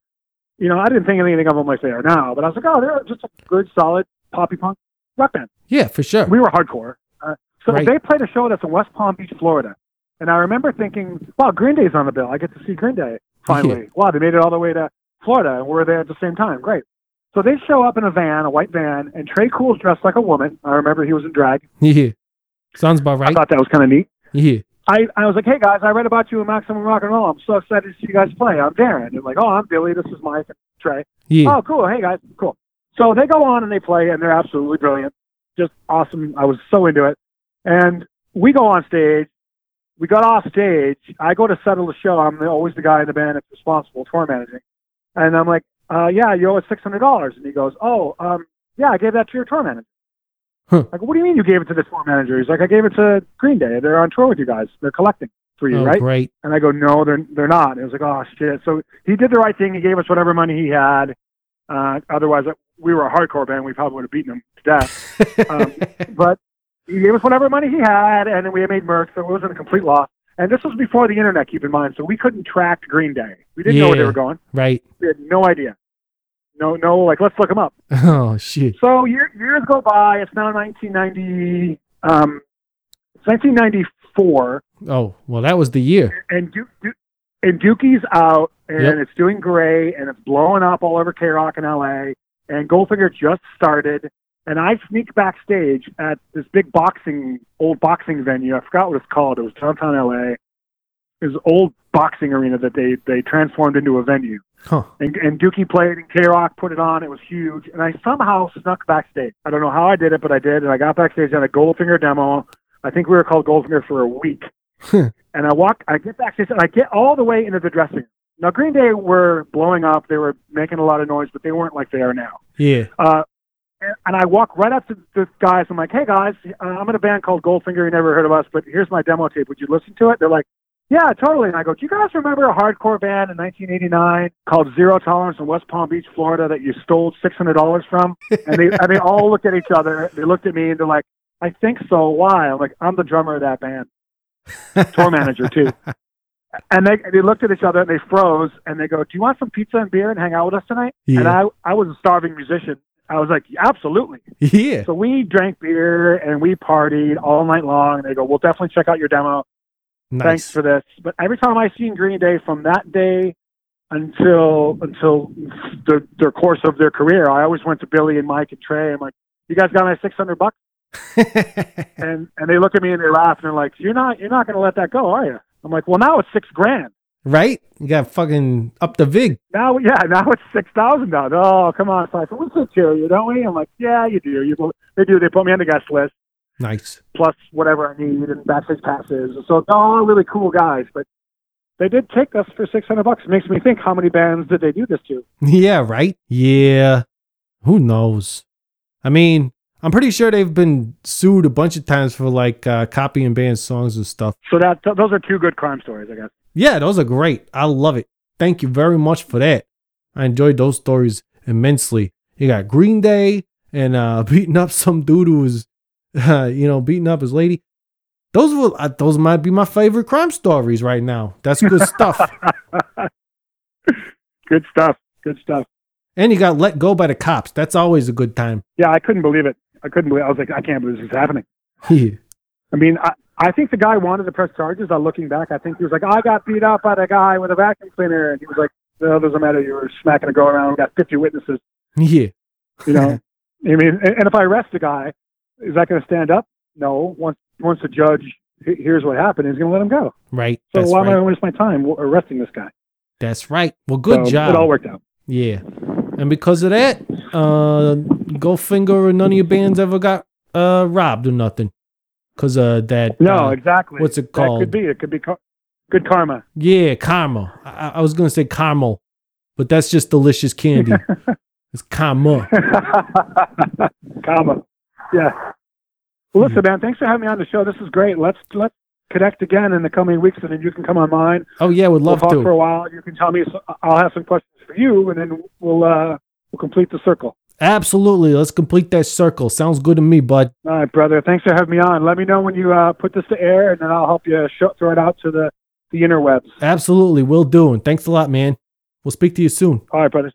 [SPEAKER 4] You know, I didn't think anything of them like they are now, but I was like, oh, they're just a good, solid poppy punk rock band.
[SPEAKER 1] yeah, for sure.
[SPEAKER 4] We were hardcore. So
[SPEAKER 1] Right.
[SPEAKER 4] they played a show that's in West Palm Beach, Florida. And I remember thinking, wow, Green Day's on the bill. I get to see Green Day finally. Wow, they made it all the way to Florida and we're there at the same time. Great. So they show up in a van, a white van, and Tré Cool's dressed like a woman. I remember he was in drag.
[SPEAKER 1] yeah, Sounds about right.
[SPEAKER 4] I thought that was kind of neat.
[SPEAKER 1] Yeah.
[SPEAKER 4] I, I was like, hey guys, I read about you in Maximum Rock and Roll. I'm so excited to see you guys play. I'm Darren. They're like, oh, I'm Billy. This is Mike and Tré.
[SPEAKER 1] Yeah.
[SPEAKER 4] Oh, cool. Hey guys, cool. So they go on and they play, and they're absolutely brilliant. Just awesome. I was so into it. And we go on stage. We got off stage. I go to settle the show. I'm the, always the guy in the band that's responsible for managing. And I'm like, uh, yeah, you owe us six hundred dollars. And he goes, oh, um, yeah, I gave that to your tour manager.
[SPEAKER 1] Huh.
[SPEAKER 4] I go, what do you mean you gave it to the tour manager? He's like, I gave it to Green Day. They're on tour with you guys. They're collecting for you,
[SPEAKER 1] oh,
[SPEAKER 4] right?
[SPEAKER 1] great.
[SPEAKER 4] And I go, no, they're they're not. And it was like, oh shit. So he did the right thing. He gave us whatever money he had. Uh, otherwise, we were a hardcore band. We probably would have beaten him to death. [LAUGHS] Um, but he gave us whatever money he had, and then we made merch, so it wasn't a complete loss. And this was before the internet, keep in mind, so we couldn't track Green Day. We didn't know where they were going.
[SPEAKER 1] right.
[SPEAKER 4] We had no idea. No, no, like let's look them up. [LAUGHS]
[SPEAKER 1] Oh shit.
[SPEAKER 4] So year, years go by. It's now 1990. Um, it's 1994
[SPEAKER 1] Oh well, that was the year.
[SPEAKER 4] and Duke, Duke and Dookie's out, and
[SPEAKER 1] Yep.
[SPEAKER 4] it's doing great, and it's blowing up all over KROQ in LA. And Goldfinger just started, and I sneak backstage at this big boxing, old boxing venue. I forgot what it's called. It was downtown LA. It was old boxing arena that they they transformed into a venue.
[SPEAKER 1] Huh.
[SPEAKER 4] And, and Dookie played, and KROQ put it on. It was huge, and I somehow snuck backstage. I don't know how I did it, but I did, and I got backstage on a Goldfinger demo. I think we were called Goldfinger for a week and I walk, I get backstage, and I get all the way into the dressing room. Now, Green Day were blowing up; they were making a lot of noise, but they weren't like they are now.
[SPEAKER 1] Yeah.
[SPEAKER 4] Uh, and, I walk right up to the guys. I'm like, "Hey guys, uh, I'm in a band called Goldfinger. You never heard of us, but here's my demo tape. Would you listen to it?" They're like, "Yeah, totally." And I go, "Do you guys remember a hardcore band in 1989 called Zero Tolerance in West Palm Beach, Florida, that you stole six hundred dollars from?" And they and they all looked at each other. They looked at me, and they're like, "I think so. Why?" I'm like, "I'm the drummer of that band." tour manager too. And they they looked at each other and they froze and they go, "Do you want some pizza and beer and hang out with us tonight?" And I I was a starving musician. I was like, "Absolutely."
[SPEAKER 1] Yeah.
[SPEAKER 4] So we drank beer and we partied all night long. And they go, "We'll definitely check out your demo. Thanks for this." But every time I seen Green Day from that day until until the their course of their career, I always went to Billy and Mike and Tré. I'm like, "You guys got my six hundred bucks?" [LAUGHS] And and they look at me and they laugh and they're like, "You're not you're not going to let that go, are you?" I'm like, "Well, now it's six grand."
[SPEAKER 1] Right? You got fucking up the vig.
[SPEAKER 4] Now, yeah, now it's six thousand dollars. Oh, come on, Pfeiffer. We you don't we? I'm like, yeah, you do. You they do. They put me on the guest list
[SPEAKER 1] Nice.
[SPEAKER 4] plus whatever I need and backstage passes. So they're all really cool guys, but they did take us for six hundred bucks. It makes me think, how many bands did they do this to?
[SPEAKER 1] Yeah, right? Yeah. Who knows? I mean, I'm pretty sure they've been sued a bunch of times for like uh, copying band songs and stuff.
[SPEAKER 4] So that th- those are two good crime stories, I guess.
[SPEAKER 1] Yeah, those are great. I love it. Thank you very much for that. I enjoyed those stories immensely. You got Green Day and uh, [LAUGHS] beating up some dude who was, uh, [LAUGHS] you know, beating up his lady. Those will, uh, those might be my favorite crime stories right now. That's good stuff. [LAUGHS]
[SPEAKER 4] Good stuff. Good stuff.
[SPEAKER 1] and you got let go by the cops. That's always a good time.
[SPEAKER 4] Yeah, I couldn't believe it. I couldn't believe. It. I was like, I can't believe this is happening.
[SPEAKER 1] Yeah.
[SPEAKER 4] I mean, I, I think the guy wanted to press charges. On looking back, I think he was like, I got beat up by the guy with a vacuum cleaner, and he was like, No, doesn't matter. You were smacking a girl around. We got 50 witnesses.
[SPEAKER 1] Yeah.
[SPEAKER 4] You know, [LAUGHS] I mean, and, and if I arrest the guy, is that going to stand up? No. Once once the judge he- hears what happened, he's going to let him go.
[SPEAKER 1] Right.
[SPEAKER 4] So
[SPEAKER 1] That's
[SPEAKER 4] why am I
[SPEAKER 1] right.
[SPEAKER 4] going to waste my time arresting this guy?
[SPEAKER 1] That's right. Well, good
[SPEAKER 4] So
[SPEAKER 1] job.
[SPEAKER 4] It all worked out.
[SPEAKER 1] Yeah. And because of that, uh Goldfinger or none of your bands ever got uh robbed or nothing. Cause uh that
[SPEAKER 4] No,
[SPEAKER 1] uh,
[SPEAKER 4] exactly.
[SPEAKER 1] what's it
[SPEAKER 4] That
[SPEAKER 1] called?
[SPEAKER 4] could be. It could be car- good karma.
[SPEAKER 1] Yeah, karma. I, I was gonna say caramel, but that's just delicious candy. [LAUGHS] it's karma.
[SPEAKER 4] karma. Yeah. Well, listen, man. Thanks for having me on the show. This is great. Let's let's connect again in the coming weeks, and then you can come on mine.
[SPEAKER 1] Oh yeah, would love
[SPEAKER 4] we'll talk for a while. You can tell me. So I'll have some questions for you, and then we'll uh, we'll complete the circle.
[SPEAKER 1] Absolutely. Let's complete that circle. Sounds good to me, bud.
[SPEAKER 4] All right, brother. Thanks for having me on. Let me know when you uh, put this to air, and then I'll help you show, throw it out to the the interwebs.
[SPEAKER 1] Absolutely, will do. And thanks a lot, man. We'll speak to you soon.
[SPEAKER 4] All right, brother.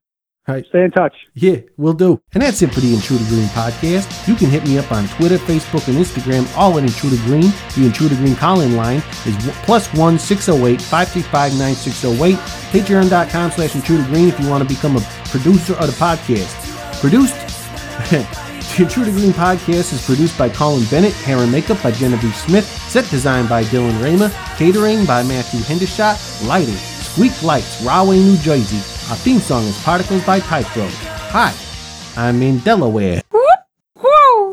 [SPEAKER 1] All right.
[SPEAKER 4] Stay in touch.
[SPEAKER 1] Yeah, we'll do. And that's it for the Intruder Green podcast. You can hit me up on Twitter, Facebook, and Instagram, all at Intruder Green. The Intruder Green call-in line is plus one six zero eight five three five nine six zero eight. Patreon.com slash Intruder Green if you want to become a producer of the podcast. Produced? [LAUGHS] The to Green podcast is produced by Colin Bennett, hair and makeup by Genevieve Smith, set design by Dylan Rama, catering by Matthew Hendershot, lighting, Squeak Lights, Rahway, New Jersey. Our theme song is Particles by Type Road. Hi, I'm in Delaware.